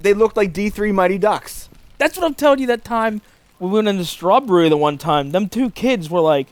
S2: they looked like D three Mighty Ducks.
S1: That's what I'm telling you. That time we went in the strawberry the one time, them two kids were like,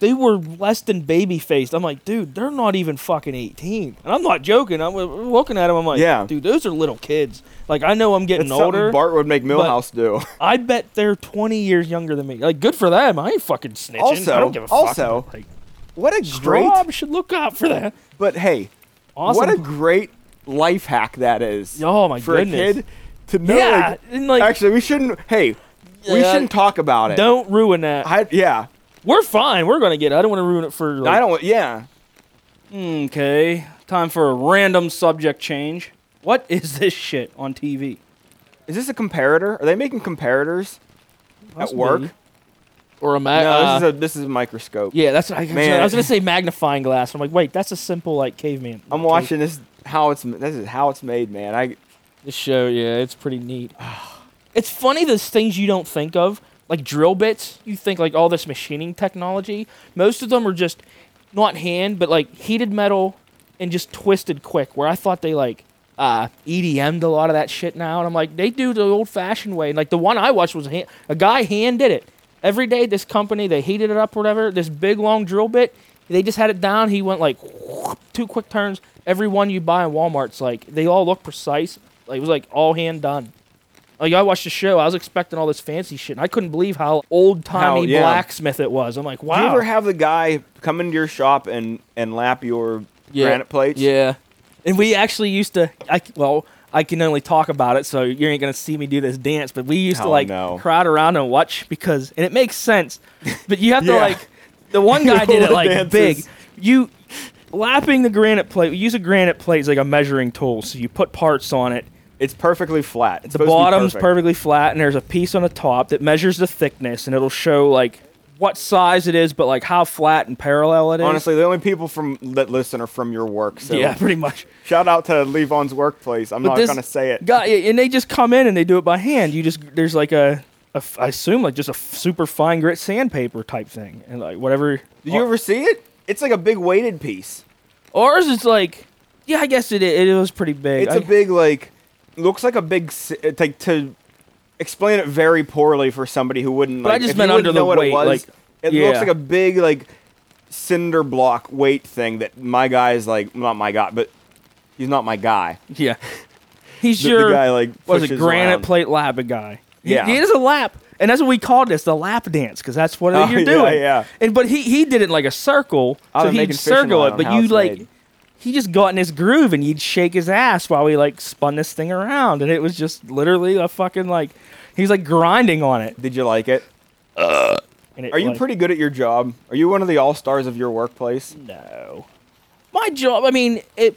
S1: they were less than baby faced. I'm like, dude, they're not even fucking 18. And I'm not joking. I'm looking at them. I'm like,
S2: Yeah.
S1: dude, those are little kids. Like I know I'm getting
S2: It's
S1: older.
S2: Bart would make Milhouse do. <laughs>
S1: I bet they're 20 years younger than me. Like, good for them. I ain't fucking snitching. I
S2: Also-
S1: don't give a
S2: also,
S1: fuck. Like,
S2: What a great.
S1: Straub should look out for that.
S2: But hey,
S1: Awesome.
S2: what a great life hack that is.
S1: Oh, my
S2: for
S1: goodness.
S2: For a kid to know.
S1: yeah,
S2: like-
S1: and like,
S2: actually, we shouldn't. Hey, we
S1: Yeah,
S2: shouldn't talk about it.
S1: don't ruin that.
S2: I, yeah.
S1: We're fine. We're gonna get. it. I don't want to ruin it for. Like,
S2: I don't. Yeah.
S9: Okay, time for a random subject change. What is this shit on TV?
S2: Is this a comparator? Are they making comparators
S1: Must
S2: at work?
S1: be. Or a mag.
S2: no,
S1: uh,
S2: this is a this is a microscope.
S1: yeah, that's what I,
S2: Man.
S1: I was gonna say magnifying glass. I'm like, wait, that's a simple like caveman.
S2: I'm
S1: Okay.
S2: watching this how it's this is how it's made, man. I
S1: This show, yeah, it's pretty neat. It's funny those things you don't think of, like drill bits. You think like all this machining technology. Most of them are just not hand, but like heated metal and just twisted quick. Where I thought they like uh, EDM'd a lot of that shit now, and I'm like, they do the old-fashioned way. And like the one I watched was a, hand, a guy hand did it every day. This company they heated it up, or whatever. This big long drill bit. They just had it down. He went like <laughs> two quick turns. Every one you buy in Walmart's like they all look precise. Like it was like all hand done. Oh, like I watched the show, I was expecting all this fancy shit. And I couldn't believe how old timey
S2: yeah.
S1: blacksmith it was. I'm like, wow.
S2: Do you ever have the guy come into your shop and and lap your
S1: Yeah.
S2: granite plates?
S1: Yeah. And we actually used to. I c- well, I can only talk about it, so you ain't gonna see me do this dance. But we used to
S2: Oh,
S1: like
S2: no.
S1: crowd around and watch because, and it makes sense. But you have to <laughs>
S2: Yeah.
S1: like. The one <laughs> guy did it like
S2: dances.
S1: big. You lapping the granite plate. We use a granite plate as like a measuring tool. So you put parts on it.
S2: It's perfectly flat. It's
S1: The
S2: supposed to be
S1: bottom's
S2: perfect.
S1: perfectly flat, and there's a piece on the top that measures the thickness, and it'll show like what size it is, but like how flat and parallel it is.
S2: Honestly, the only people from that listen are from your work. So
S1: yeah, <laughs> pretty much.
S2: shout out to Levon's workplace. I'm
S1: But
S2: not gonna say it.
S1: Guy, and they just come in and they do it by hand. You just there's like a, I assume like just a super fine grit sandpaper type thing, and like whatever.
S2: Did you ever see it? It's like a big weighted piece.
S1: Ours is like, yeah, I guess it it was pretty big.
S2: It's
S1: I-
S2: a big like looks like a big like to explain it very poorly for somebody who wouldn't
S1: But I just meant under the
S2: know what
S1: weight,
S2: it was
S1: like-
S2: it
S1: yeah.
S2: looks like a big like cinder block weight thing that my guy is like not my guy but he's not my guy
S1: yeah. <laughs> He's
S2: the,
S1: your
S2: the guy like
S1: was
S2: pushes
S1: granite
S2: around.
S1: plate lapping guy.
S2: Yeah.
S1: he, is a lap, and that's what we called this the lap dance because that's what <laughs>
S2: Oh,
S1: you're doing.
S2: yeah. yeah.
S1: And but he he did it like a circle, so he'd circle it, but you like.
S2: made.
S1: He just got in his groove and he'd shake his ass while we like spun this thing around, and it was just literally a fucking like he's like grinding on it.
S2: did you like it uh.
S1: And it
S2: are you
S1: like,
S2: pretty good at your job are you one of the all stars of your workplace
S1: No. My job, I mean, it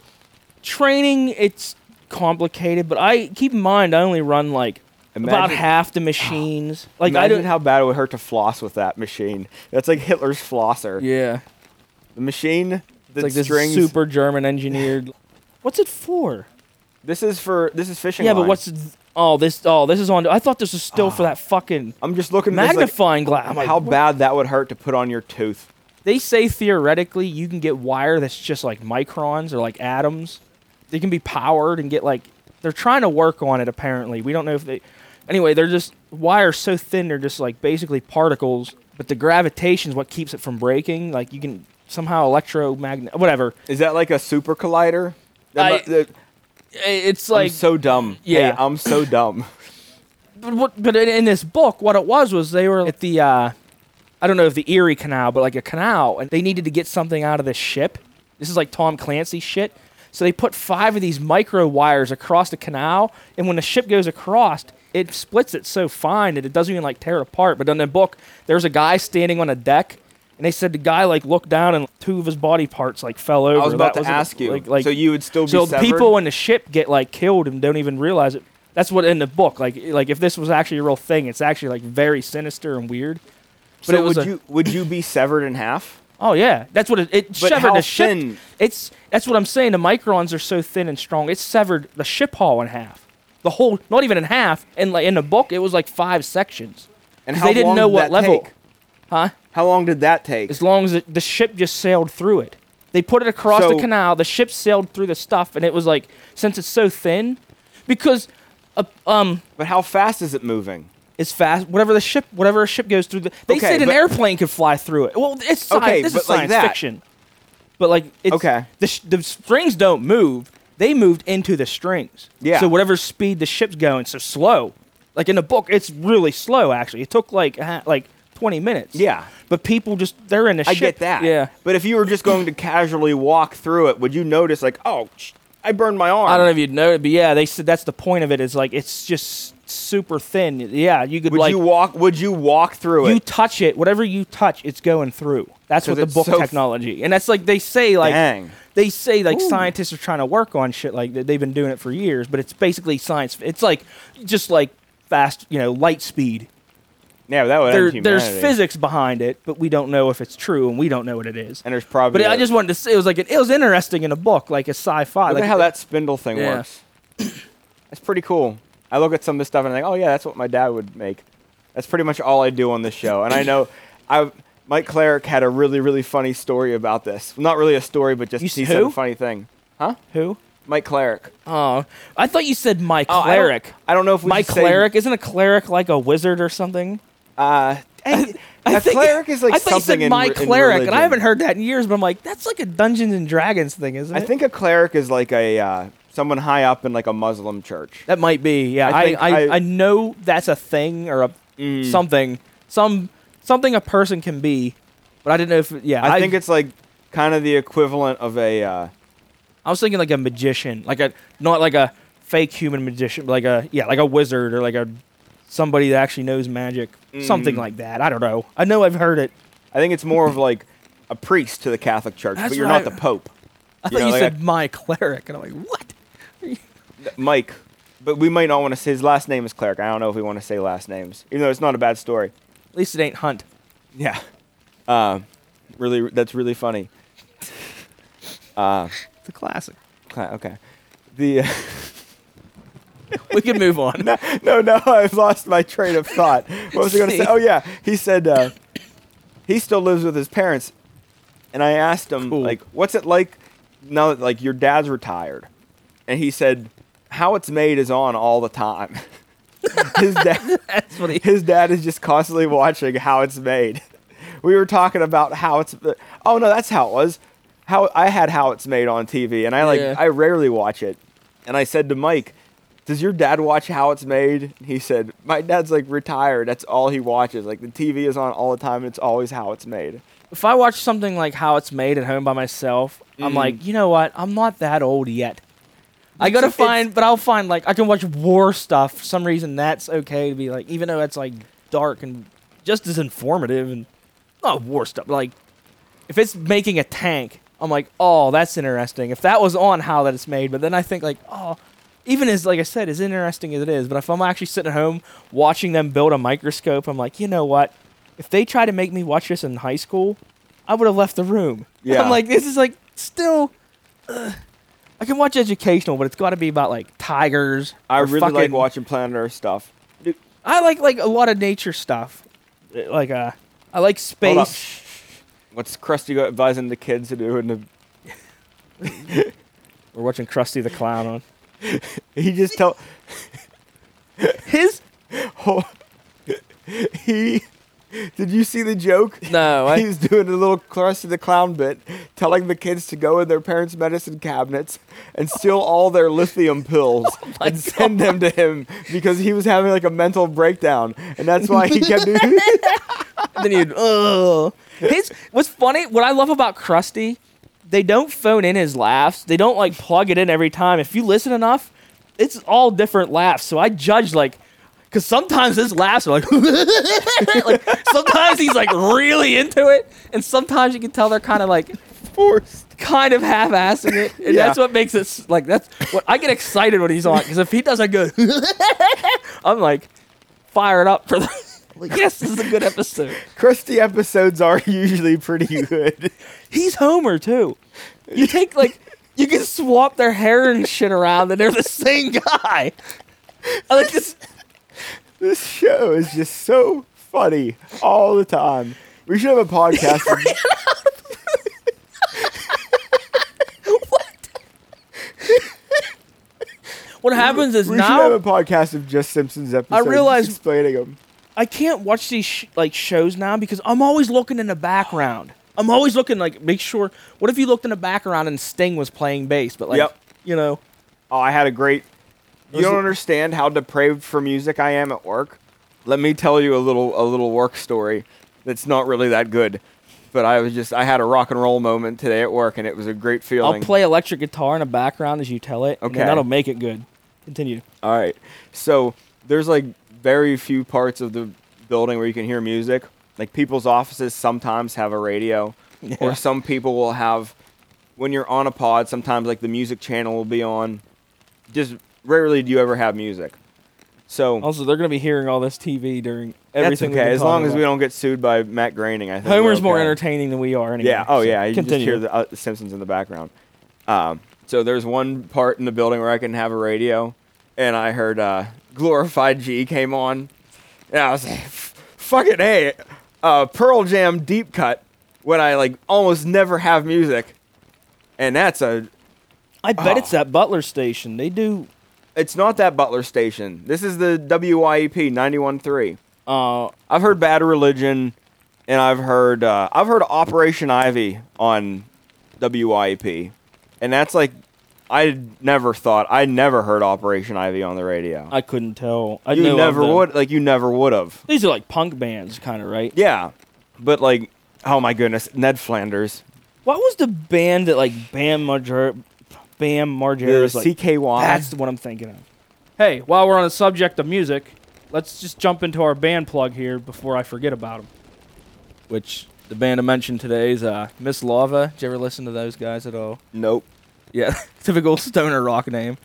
S1: training it's complicated, but I keep in mind I only run like about half the machines. <sighs> Like I don't
S2: how bad it would hurt to floss with that machine. That's like Hitler's flosser.
S1: Yeah.
S2: The machine
S1: It's like this
S2: strings.
S1: super German engineered. <laughs> What's it for?
S2: This is for this is fishing.
S1: Yeah, but
S2: line.
S1: what's Oh, this oh, this is on I thought this was still for ah. that fucking
S2: I'm just looking at this, like,
S1: magnifying glass. I'm like,
S2: how
S1: what?
S2: bad that would hurt to put on your tooth.
S1: They say theoretically you can get wire that's just like microns or like atoms. They can be powered and get like they're trying to work on it apparently. We don't know if they Anyway, they're just wire so thin they're just like basically particles, but the gravitation is what keeps it from breaking. Like you can somehow electromagnet whatever.
S2: Is that like a super collider? That
S1: I-
S2: mu- that-
S1: It's
S2: I'm
S1: like
S2: so dumb.
S1: Yeah.
S2: Hey, I'm so dumb. <laughs>
S1: but what, but in, in this book, what it was was they were at the uh, I don't know if the Erie Canal, but like a canal, and they needed to get something out of this ship. This is like Tom Clancy shit. So they put five of these micro wires across the canal, and when the ship goes across, it splits it so fine that it doesn't even like tear apart. But in the book, there's a guy standing on a deck, and they said the guy like looked down and two of his body parts like fell over.
S2: I was about
S1: That
S2: to ask you.
S1: Like, like
S2: so you would still be
S1: so
S2: severed?
S1: people in the ship get like killed and don't even realize it. That's what in the book. Like like if this was actually a real thing, it's actually like very sinister and weird. But
S2: so would
S1: a-
S2: you would you be severed in half?
S1: Oh yeah, that's what it. It
S2: But
S1: severed the ship.
S2: thin?
S1: It's that's what I'm saying. The microns are so thin and strong. It severed the ship hull in half. The whole, not even in half. And like in the book, it was like five sections.
S2: And how
S1: they didn't
S2: long
S1: know what level.
S2: take?
S1: Huh?
S2: How long did that take?
S1: As long as it, the ship just sailed through it. They put it across
S2: So-
S1: the canal. The ship sailed through the stuff, and it was like since it's so thin, because uh, um
S2: But how fast is it moving?
S1: it's fast. Whatever the ship, whatever a ship goes through. The, they
S2: Okay,
S1: said an airplane could fly through it. Well, it's science.
S2: Okay,
S1: this is science
S2: that.
S1: fiction. But like, it's,
S2: Okay.
S1: the sh- the strings don't move. They moved into the strings.
S2: Yeah.
S1: So whatever speed the ship's going, so slow. Like in the book, it's really slow. Actually, it took like uh, like twenty minutes.
S2: Yeah.
S1: But people just they're in the
S2: shit.
S1: I
S2: get that.
S1: Yeah.
S2: But if you were just going to casually walk through it, would you notice like, oh, sh- I burned my arm?
S1: I don't know if you'd know it, but yeah, they said that's the point of it. Is like it's just super thin. Yeah, you could
S2: Would
S1: like
S2: you walk? Would you walk through it?
S1: you
S2: it?
S1: touch it, whatever you touch, it's going through. That's what the
S2: it's
S1: book
S2: so
S1: technology, and that's like they say like
S2: Dang.
S1: they say like scientists are trying to work on shit like that. They've been doing it for years, but it's basically science. It's like just like fast, you know, light speed.
S2: Yeah, that would
S1: There,
S2: end
S1: there's physics behind it, but we don't know if it's true, and we don't know what it is.
S2: and there's probably.
S1: But I
S2: a-
S1: just wanted to say it was like it was interesting in a book, like a sci-fi.
S2: look
S1: like
S2: at how that spindle thing
S1: Yeah.
S2: works. <coughs> That's pretty cool. I look at some of this stuff and I think, oh yeah, that's what my dad would make. That's pretty much all I do on this show. And I know, <coughs> I Mike Cleric had a really really funny story about this. Not really a story, but just
S1: You
S2: he
S1: s-
S2: said a funny thing. Huh?
S1: Who?
S2: Mike Cleric.
S1: Oh, I thought you said Mike
S2: Oh, I don't- I don't know if we
S1: my
S2: should say-
S1: isn't a cleric like a wizard or something?
S2: Uh,
S1: I
S2: a
S1: think-
S2: cleric is like
S1: I thought you said my
S2: re-
S1: cleric, and I haven't heard that in years. But I'm like, that's like a Dungeons and Dragons thing, isn't it?
S2: I think a cleric is like a uh, someone high up in like a Muslim church.
S1: That might be. Yeah,
S2: I
S1: I I, I, know that's a thing or a
S2: Mm.
S1: something some something a person can be, but I didn't know if yeah.
S2: I, think it's like kind of the equivalent of a. Uh,
S1: I was thinking like a magician, like a not like a fake human magician, but like a yeah, like a wizard or like a somebody that actually knows magic, something
S2: Mm.
S1: like that. I don't know. I know I've heard it.
S2: I think it's more of like a priest to the Catholic Church,
S1: That's
S2: but you're not
S1: I-
S2: the Pope.
S1: I
S2: You
S1: thought
S2: know,
S1: you
S2: like
S1: said my cleric, and I'm like, what? <laughs>
S2: Mike, but we might not want to say his last name is Cleric. I don't know if we want to say last names, even though it's not a bad story.
S1: At least it ain't Hunt.
S2: Yeah. Uh, really, that's really funny. <laughs> Uh,
S1: It's a classic.
S2: okay. The uh, <laughs> <laughs>
S1: We can move on. <laughs>
S2: no, no, no, I've lost my train of thought. What was I going to say? <laughs> Oh yeah, he said uh, he still lives with his parents, and I asked him
S1: Cool.
S2: like, "What's it like now that like your dad's retired?" And he said, "How it's made is on all the time." his dad,
S1: That's what he.
S2: his dad is just constantly watching how it's made. We were talking about how it's. Oh no, that's how it was. How I had how it's made on TV, and I like
S1: Yeah.
S2: I rarely watch it. And I said to Mike, "Does your dad watch how it's made?" He said, "My dad's like retired. That's all he watches. Like the TV is on all the time. And it's always how it's made."
S1: If I watch something like how it's made at home by myself, I'm
S2: Mm.
S1: like, you know what? I'm not that old yet. I gotta
S2: It's- it's-
S1: find, but I'll find like I can watch war stuff. For some reason, that's okay to be like, even though it's like dark and just as informative and not war stuff. Like if it's making a tank, I'm like, oh, that's interesting. If that was on how that it's made, but then I think like, oh, even as like I said, as interesting as it is, but if I'm actually sitting at home watching them build a microscope, I'm like, you know what? If they tried to make me watch this in high school, I would have left the room. <laughs>
S2: Yeah.
S1: I'm like, this is like still. ugh. I can watch educational, but it's got to be about like tigers.
S2: I really like watching Planet Earth stuff.
S1: I like like a lot of nature stuff. Uh, Like uh, I like space.
S2: What's Krusty advising the kids to do? And <laughs>
S1: We're watching Krusty the Clown on <laughs>
S2: he just tell <laughs>
S1: his. <laughs>
S2: he. Did you see the joke?
S1: No, I,
S2: He's doing a little Krusty the Clown bit, telling the kids to go in their parents' medicine cabinets and steal all their lithium pills
S1: Oh
S2: and send them to him because he was having like a mental breakdown, and that's why he kept doing.
S1: then he'd, oh. His what's funny, what I love about Krusty, they don't phone in his laughs. They don't like plug it in every time. If you listen enough, it's all different laughs. So I judge like because sometimes his laughs are like, <laughs> like sometimes he's like really into it, and sometimes you can tell they're kind of like
S2: forced.
S1: kind of half-assing it, and
S2: Yeah.
S1: that's what makes it like that's what I get excited when he's on because if he does a good, <laughs> I'm like fired up for the. Like, yes, this is a good episode. <laughs>
S2: Krusty episodes are <laughs> usually pretty good.
S1: He's Homer too. You take like you can swap their hair and shit around, and they're the same guy. I like this.
S2: This show is just so funny all the time. We should have a podcast. <laughs>
S1: What happens is
S2: we should have a podcast of just Simpsons episodes.
S1: I
S2: realize- explaining them.
S1: I can't watch these sh- like shows now because I'm always looking in the background. I'm always looking like make sure. What if you looked in the background and Sting was playing bass? But like
S2: Yep.
S1: you know,
S2: Oh, I had a great. You don't understand how depraved for music I am at work. Let me tell you a little a little work story that's not really that good. But I was just I had a rock and roll moment today at work and it was a great feeling.
S1: I'll play electric guitar in the background as you tell it. and then
S2: Okay.
S1: that'll make it good. Continue.
S2: All right. So there's like very few parts of the building where you can hear music. Like people's offices sometimes have a radio,
S1: Yeah.
S2: or some people will have. When you're on a pod, sometimes like the music channel will be on. Just rarely do you ever have music. So
S1: Also, they're gonna be hearing all this TV during everything. we've
S2: okay as long
S1: talking
S2: as we don't get sued by Matt Groening. I think
S1: Homer's
S2: we're
S1: more entertaining than we are. Anyway,
S2: Yeah. Oh
S1: so
S2: yeah. You can just hear the uh, Simpsons in the background. Um, so there's one part in the building where I can have a radio, and I heard uh, "Glorified G" came on, and I was like, "Fucking hey, uh, Pearl Jam deep cut." When I like almost never have music, and that's a.
S1: I bet
S2: Oh.
S1: it's that Butler station. They do.
S2: It's not that Butler station. This is the WYEP 91.3.
S1: Uh,
S2: I've heard Bad Religion, and I've heard uh, I've heard Operation Ivy on WYEP, and that's like I never thought I never heard Operation Ivy on the radio.
S1: I couldn't tell. I
S2: you
S1: knew
S2: never would like you never would have.
S1: These are like punk bands, kind of, right?
S2: Yeah, but like oh my goodness, Ned Flanders,
S1: What was the band that like Bam Marger, Bam
S2: the
S1: Margera's like?
S2: CKY.
S1: That's what I'm thinking of. Hey, while we're on the subject of music, let's just jump into our band plug here before I forget about them. Which the band I mentioned today is uh, Miss Lava. Did you ever listen to those guys at all?
S2: nope.
S1: Yeah, <laughs> typical stoner rock name.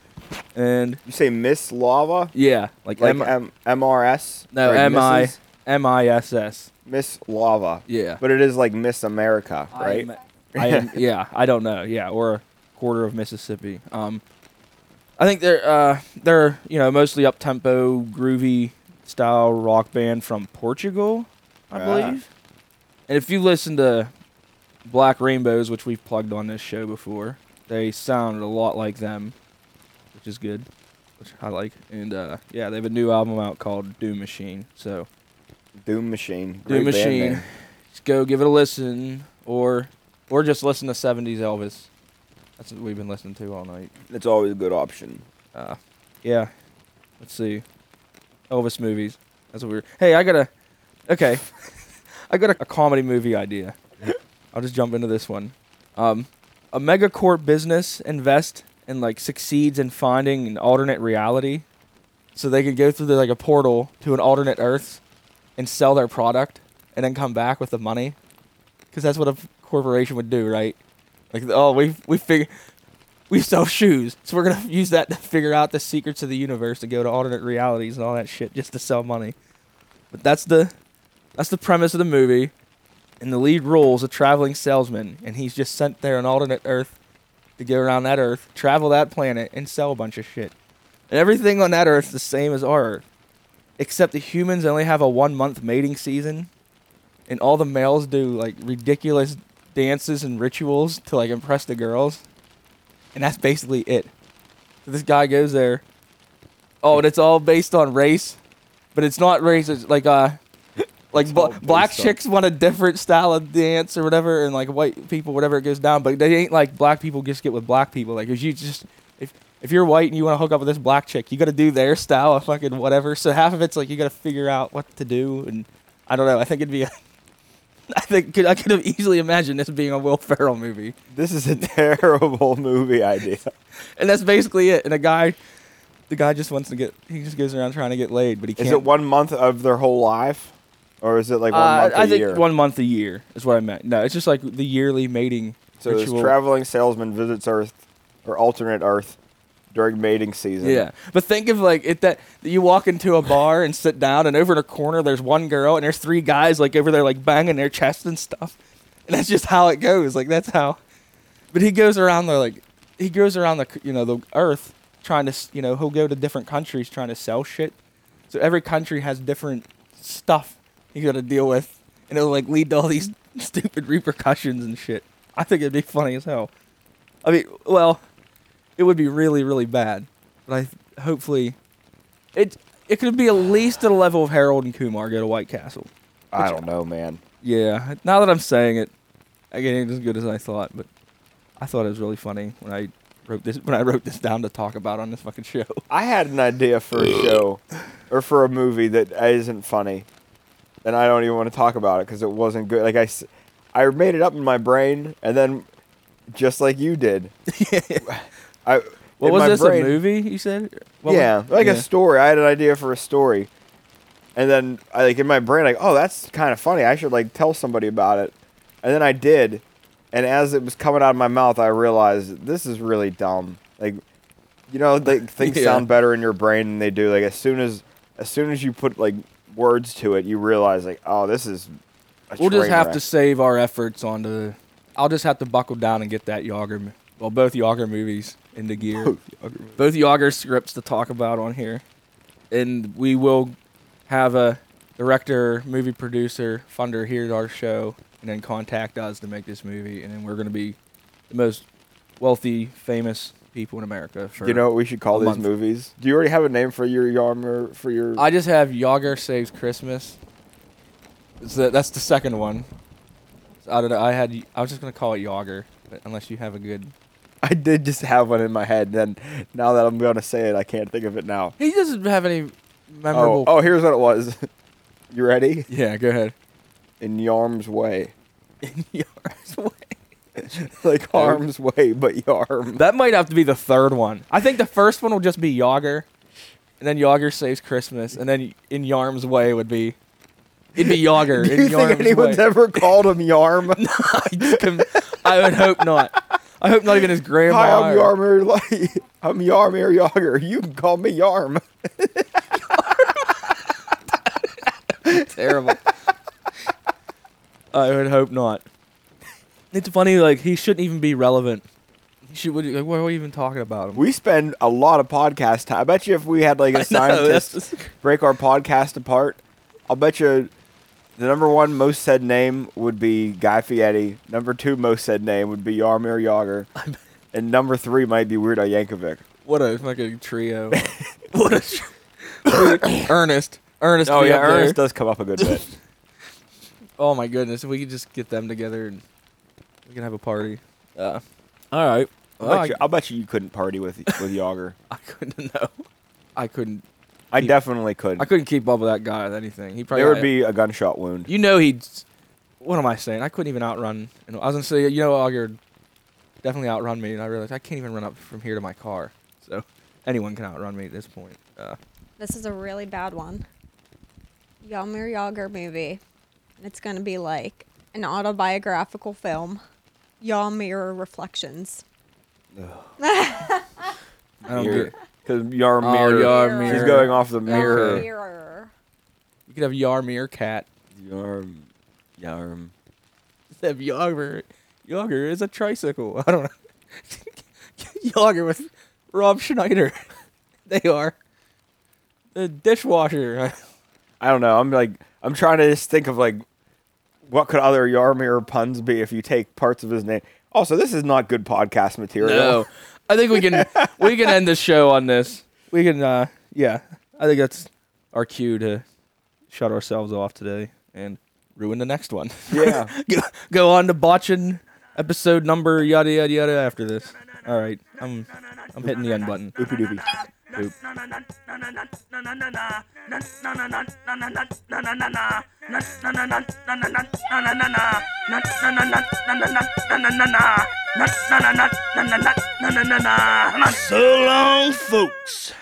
S1: And
S2: You say Miss Lava,
S1: yeah, like,
S2: like
S1: M-
S2: M- MRS.
S1: no
S2: Like
S1: M I
S2: Mrs.
S1: M I S S.
S2: Miss Lava.
S1: Yeah.
S2: But it is like Miss America,
S1: I
S2: right?
S1: I am, <laughs> yeah, I don't know. Yeah, or a quarter of Mississippi. Um, I think they're uh, they're you know mostly up tempo, groovy style rock band from Portugal, I
S2: Ah.
S1: believe. And if you listen to Black Rainbows, which we've plugged on this show before, they sound a lot like them, which is good, which I like. And uh, yeah, they have a new album out called Doom Machine. So
S2: Doom Machine.
S1: Doom
S2: Great band
S1: Machine.
S2: name.
S1: Just go give it a listen, or or just listen to '70s Elvis. That's what we've been listening to all night.
S2: It's always a good option.
S1: Uh, yeah. Let's see. Elvis movies. That's what we're. Hey, I got a. Okay, <laughs> I got a, a comedy movie idea. <laughs> I'll just jump into this one. Um, a megacorp business invest and like succeeds in finding an alternate reality, so they can go through the, like a portal to an alternate Earth, and sell their product, and then come back with the money, because that's what a corporation would do, right? Like, oh, we we figure we sell shoes, so we're gonna <laughs> use that to figure out the secrets of the universe to go to alternate realities and all that shit just to sell money. But that's the that's the premise of the movie. And the lead role is a traveling salesman, and he's just sent there on alternate Earth to go around that Earth, travel that planet, and sell a bunch of shit. And everything on that Earth is the same as our Earth, except the humans only have a one month mating season, and all the males do like ridiculous dances and rituals to like impress the girls and that's basically it. So this guy goes there. Oh, and it's all based on race, but it's not race. It's like uh, like
S2: based
S1: black chicks want a different style of dance or whatever, and like white people, whatever it goes down. But they ain't like black people just get with black people. Like if you just if if you're white and you want to hook up with this black chick, you got to do their style of fucking whatever. So half of it's like you got to figure out what to do, and I don't know. I think it'd be a <laughs> I think I could have easily imagined this being a Will Ferrell movie.
S2: This is a <laughs> terrible movie idea. <laughs>
S1: and that's basically it. And a guy, the guy just wants to get, he just goes around trying to get laid, but he can't.
S2: Is it one month of their whole life, or is it like one
S1: Uh,
S2: month a
S1: I
S2: year?
S1: I think one month a year is what I meant. No, it's just like the yearly mating
S2: so this
S1: ritual.
S2: traveling salesman visits Earth or alternate Earth during mating season.
S1: Yeah, but think of like it that you walk into a bar and sit down, and over in a corner there's one girl, and there's three guys like over there like banging their chest and stuff, and that's just how it goes. Like that's how. But he goes around the like, he goes around the you know the earth trying to s- you know he'll go to different countries trying to sell shit. So every country has different stuff you got to deal with, and it'll like lead to all these <laughs> stupid repercussions and shit. I think it'd be funny as hell. I mean, well, it would be really, really bad. But I hopefully it it could be at least at the level of Harold and Kumar go to White Castle.
S2: I don't know, man.
S1: Yeah. Now that I'm saying it, again, it ain't as good as I thought, but I thought it was really funny when I wrote this when I wrote this down to talk about on this fucking show.
S2: I had an idea for a show or for a movie that isn't funny, and I don't even want to talk about it because it wasn't good. Like I, I made it up in my brain, and then just like you did, <laughs> I
S1: What was this
S2: brain-
S1: a movie? You said? What
S2: yeah,
S1: was-
S2: like
S1: yeah.
S2: a story. I had an idea for a story, and then I like in my brain, like, oh, that's kind of funny. I should like tell somebody about it, and then I did, and as it was coming out of my mouth, I realized this is really dumb. Like, you know, like things <laughs>
S1: Yeah.
S2: sound better in your brain than they do. Like as soon as as soon as you put like words to it, you realize like, oh, this is. A
S1: We'll just have
S2: wreck.
S1: to save our efforts on the. I'll just have to buckle down and get that Jagr, well, both Jagr movies into gear. both Jagr scripts to talk about on here, and we will have a director, movie producer, funder here at our show, and then contact us to make this movie, and then we're gonna be the most wealthy, famous people in America. For
S2: You know what we should call
S1: a
S2: these
S1: month.
S2: movies? Do you already have a name for your yarmer for your?
S1: I just have Jagr saves Christmas. It's the, that's the second one. So I don't know. I had. I was just gonna call it Jagr, unless you have a good. <laughs>
S2: I did just have one in my head. And then now that I'm gonna say it, I can't think of it now.
S1: He doesn't have any
S2: Oh,
S1: memorable.
S2: oh, here's what it was. <laughs> you ready?
S1: yeah, go ahead.
S2: In Yarm's way,
S1: In <laughs> Yar's way. <laughs>
S2: like harm's way, but Yarm.
S1: That might have to be the third one. I think the first one will just be Jagr, and then Jagr saves Christmas, and then in Yarm's way would be it'd be Jagr. <laughs>
S2: Do
S1: in
S2: you think
S1: Yarm's
S2: anyone's
S1: way.
S2: ever called him Yarm? <laughs>
S1: I, I would hope not. I hope not even his grandma.
S2: Hi, I'm Yarmer. Like, I'm Jaromir Jagr. You can call me Yarm.
S1: Terrible. I would hope not. It's funny, like he shouldn't even be relevant. He should. What, like, what are we even talking about him?
S2: We spend a lot of podcast time. I bet you if we had like a <laughs>
S1: I know,
S2: scientist
S1: that's-
S2: break our podcast apart, I'll bet you the number one most said name would be Guy Fieri. Number two most said name would be Jaromir Jagr. <laughs> And number three might be Weird Al Yankovic.
S1: What a fucking trio. <laughs> what a tr- Ernest. Ernest.
S2: Oh yeah,
S1: up there.
S2: Ernest does come up a good bit.
S1: Oh my goodness! If we could just get them together and we can have a party. Uh, all right.
S2: I'll,
S1: Well,
S2: bet
S1: I,
S2: you, I'll bet you you couldn't party with with Jagr. <laughs>
S1: I couldn't know. I couldn't.
S2: I
S1: Keep-
S2: definitely could.
S1: I couldn't keep up with that guy with anything. He probably
S2: there would be a gunshot wound.
S1: You know he'd. What am I saying? I couldn't even outrun. And I was gonna say, you know, Augur definitely outrun me, and I realized I can't even run up from here to my car. So anyone can outrun me at this point. Uh,
S5: This is a really bad one. Yamir Jagr movie. And it's going to be like an autobiographical film. Yamir Reflections. <laughs>
S1: I don't get.
S2: Because Yarmir,
S1: Oh, Yarmir.
S2: she's going off the mirror.
S5: Mirror.
S1: You could have Yarmir cat.
S2: Yarm, Yarm.
S1: Instead of Jagr, Jagr is a tricycle. <laughs> I don't know. <laughs> Jagr with Rob Schneider. they are. The dishwasher.
S2: I don't know. I'm like, I'm trying to just think of like, what could other Jaromir puns be if you take parts of his name? Also, this is not good podcast material.
S1: No, I think we can we can end the show on this. We can, uh, yeah. I think that's our cue to shut ourselves off today and ruin the next one.
S2: Yeah. <laughs>
S1: go, go on to botching episode number yada yada yada after this. All right, I'm I'm hitting the end button.
S2: Oopie doopie.
S10: So long, folks.